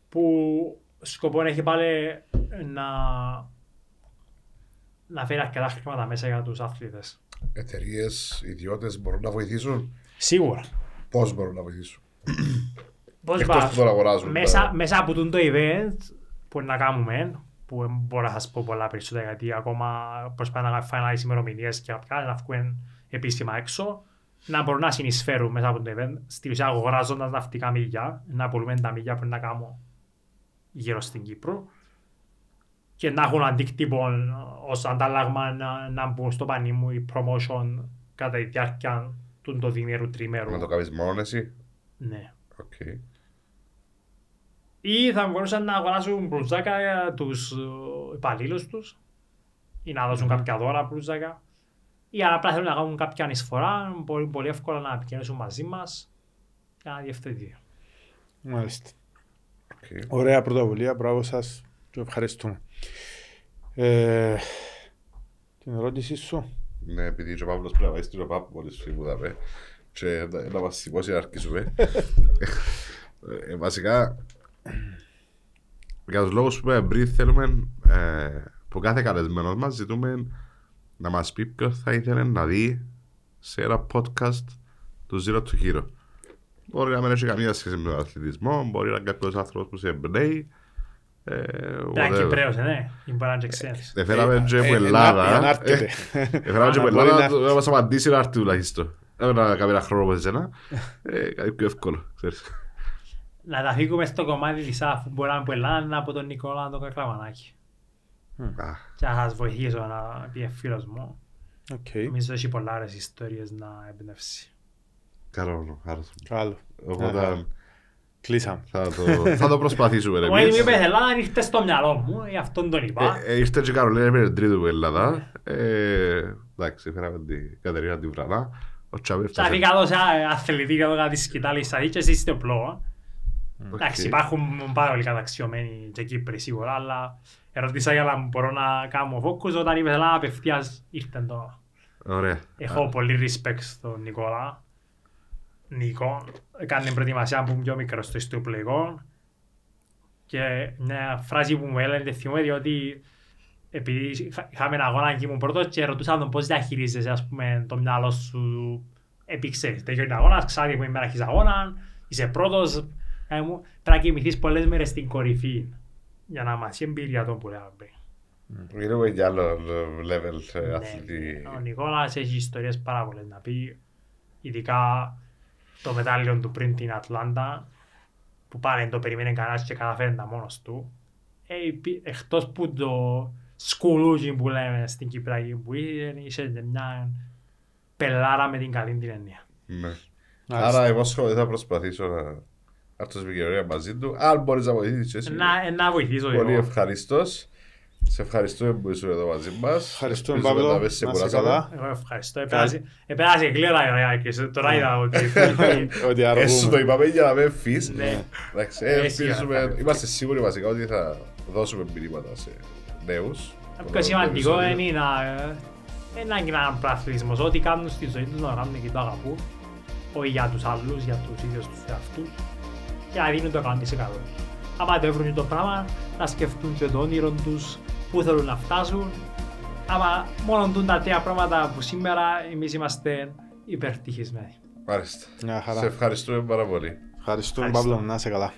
που σκοπό έχει πάλι να, να φέρει αρκετά χρήματα μέσα για τους αθλητές. Εταιρείες, ιδιώτες μπορούν να βοηθήσουν; Σίγουρα. Πώς μπορούν να βοηθήσουν; Πώς Εκτός είπα, που τώρα αγοράζουν. μέσα, τα- μέσα από τον το event που να κάνουμε, που δεν μπορώ να σας πω πολλά περισσότερα γιατί ακόμα προσπαθούμε να φάμε άλλες ημερομηνίες και αυτά, να βγουν επίσημα έξω, να μπορούν να συνεισφέρουν μέσα από το event, στη ουσία αγοράζοντας ναυτικά μίλια, να πουλούμε τα μίλια που να κάνουμε γύρω στην Κύπρο και να έχουν αντίκτυπο ως αντάλλαγμα να, να μπουν στο πανί μου η promotion κατά τη διάρκεια του το διημέρου τριμέρου. Να το κάνεις μόνος εσύ; Ναι. Οκ. Ή θα μπορούσαν να αγοράσουν μπλουζάκια για τους ε, υπαλλήλους τους ή να δώσουν κάποια δώρα μπλουζάκια ή αν απλά θέλουν να κάνουν κάποια εισφορά μπορεί πολύ εύκολα να επικοινωνήσουν μαζί μας και να διευθετηθεί. Μάλιστα. Οκ. Ωραία πρωτοβουλία, μπράβο σας και ευχαριστούμε. Ε, την ερώτησή σου. Ναι, επειδή και ο Παύλος πρέπει να πάει στην ΟΠΑΠ μόλις φύγει που θα πει και να- να μας σηκώσει να αρχίσουμε. Ε, Βασικά, για τους λόγους που είπαμε πριν θέλουμε ε, που κάθε καλεσμένος μας ζητούμε να μας πει ποιος θα ήθελε να δει σε ένα podcast του Zero to Hero. Μπορεί να μην έχει καμία σχέση με τον αθλητισμό, μπορεί να είναι κάποιος άνθρωπος που σε εμπνέει. Ε, Πρέπει να είναι whatever. Κυπρέος, ε, ναι, ή μπορεί να είναι και ξένος. Εφέραμε και από Ε, Ελλάδα. να- να έρχεται. Εφέραμε και από Να μπορεί Ελλάδα, να- να μας απαντήσει να έρθει τουλάχιστον. Δεν πρέπει να κάνει ένα χρόνο όπως εσένα. Ε, Κάτι πιο εύκολο, ξέρεις. Να τα φύγουμε στο κομμάτι της αφού μπορεί να είναι από Ελλάδα από τον Νικόλα τον Κακλαμανάκη. Α, Και να σας βοηθήσω να πει φίλος μου. Οκ, Νομίζω έχει πολλά άλλες ιστορίες να εμπνεύσει. Καλό, άρρωστο. καλό. Οπότε, Κλείσαμε. Θα το, θα το προσπαθήσουμε Εγώ μου εμείς. είπε Ελλάδα ήρθες στο μυαλό μου, γι' αυτόν τον είπα. Ε, ε, Ήρθε και η Καρολίνα με την τρίτη που Ελλάδα. Ε, Εντάξει, φέραμε την Κατερίνα την Βρανά. Ο Τσάβη Θα έφτασε. φύγα εδώ σε αθλητή εδώ κάτι σκητάλη στα δίκαια, εσείς είστε πλό. Οκ. Εντάξει, υπάρχουν πάρα πολύ καταξιωμένοι και Κύπροι σίγουρα, αλλά ερωτήσα για να μπορώ να κάνω focus όταν είπες Ελλάδα απευθείας ήρθε το. Ωραία. Έχω πολύ respect στον Νικόλα. Νίκο, έκανε προετοιμασία που είμαι πιο μικρός στο ιστοπλοϊκό και μια φράση που μου έλεγε θυμούμαι διότι επειδή είχα- είχαμε ένα αγώνα και ήμουν πρώτος και ρωτούσα τον πώς διαχειρίζεσαι ας πούμε το μυαλό σου επί ξέρεις τελειώνει αγώνας, ξέρει που ημέρα έχεις αγώνα, είσαι πρώτος, ε, μου, πρέπει να κοιμηθείς πολλές μέρες στην κορυφή για να μάθεις η εμπειρία των που λέγαμε πριν. Μιλούμε για άλλο level ε, Ναι, αθλητή. Ο Νικόλας έχει ιστορίες πάρα πολλές να πει. Ειδικά το μετάλλιο του πριν την Ατλάντα που πάλι δεν το περίμενε κανένας και καταφέρει τα μόνος του. Ε, υπή- εκτός που το σκουλούκι που λέμε στην Κυπριακή που είχε, είχε και μια πελάρα με την καλή την έννοια. Ναι. Μάλιστα. Άρα εγώ σχόλια θα προσπαθήσω να έρθω στην επικοινωνία μαζί του. Αν μπορείς να βοηθήσεις εσύ. Να, ε, να βοηθήσω Πολύ εγώ. ευχαριστώς. Σε ευχαριστούμε που ήσουν εδώ μαζί μας. Ευχαριστούμε, Ελπίζουμε Παύλο. να μην Να σε είσαι κουράσαμε. καλά. Εγώ ευχαριστώ. Επέρασε, επέρασε γλύωρα η ωραία και σε- τώρα είδα ότι... *laughs* Ότι Ε, σου το αργούμε. είπαμε για να μην φύγεις. Ναι. Εντάξει, Ε, ε, εσύ ελπίζουμε, θα- είμαστε σίγουροι βασικά ότι θα δώσουμε μηνύματα σε νέους. Το πιο σημαντικό είναι να δεν είναι έναν πραθλισμός. Ό,τι κάνουν στη ζωή τους να κάνουν και το αγαπούν. Όχι για τους άλλους, για τους ίδιους τους εαυτούς. Και να δίνουν το 100%. Άμα το έβρουν το πράγμα, να σκεφτούν και το όνειρο τους, πού θέλουν να φτάσουν. Άμα μόνο τούν τα τρία πράγματα που σήμερα εμείς είμαστε υπερτυχισμένοι. Μάλιστα. Μια χαρά. Σε ευχαριστούμε πάρα πολύ. Ευχαριστούμε Ευχαριστώ. Παύλο, να είσαι καλά.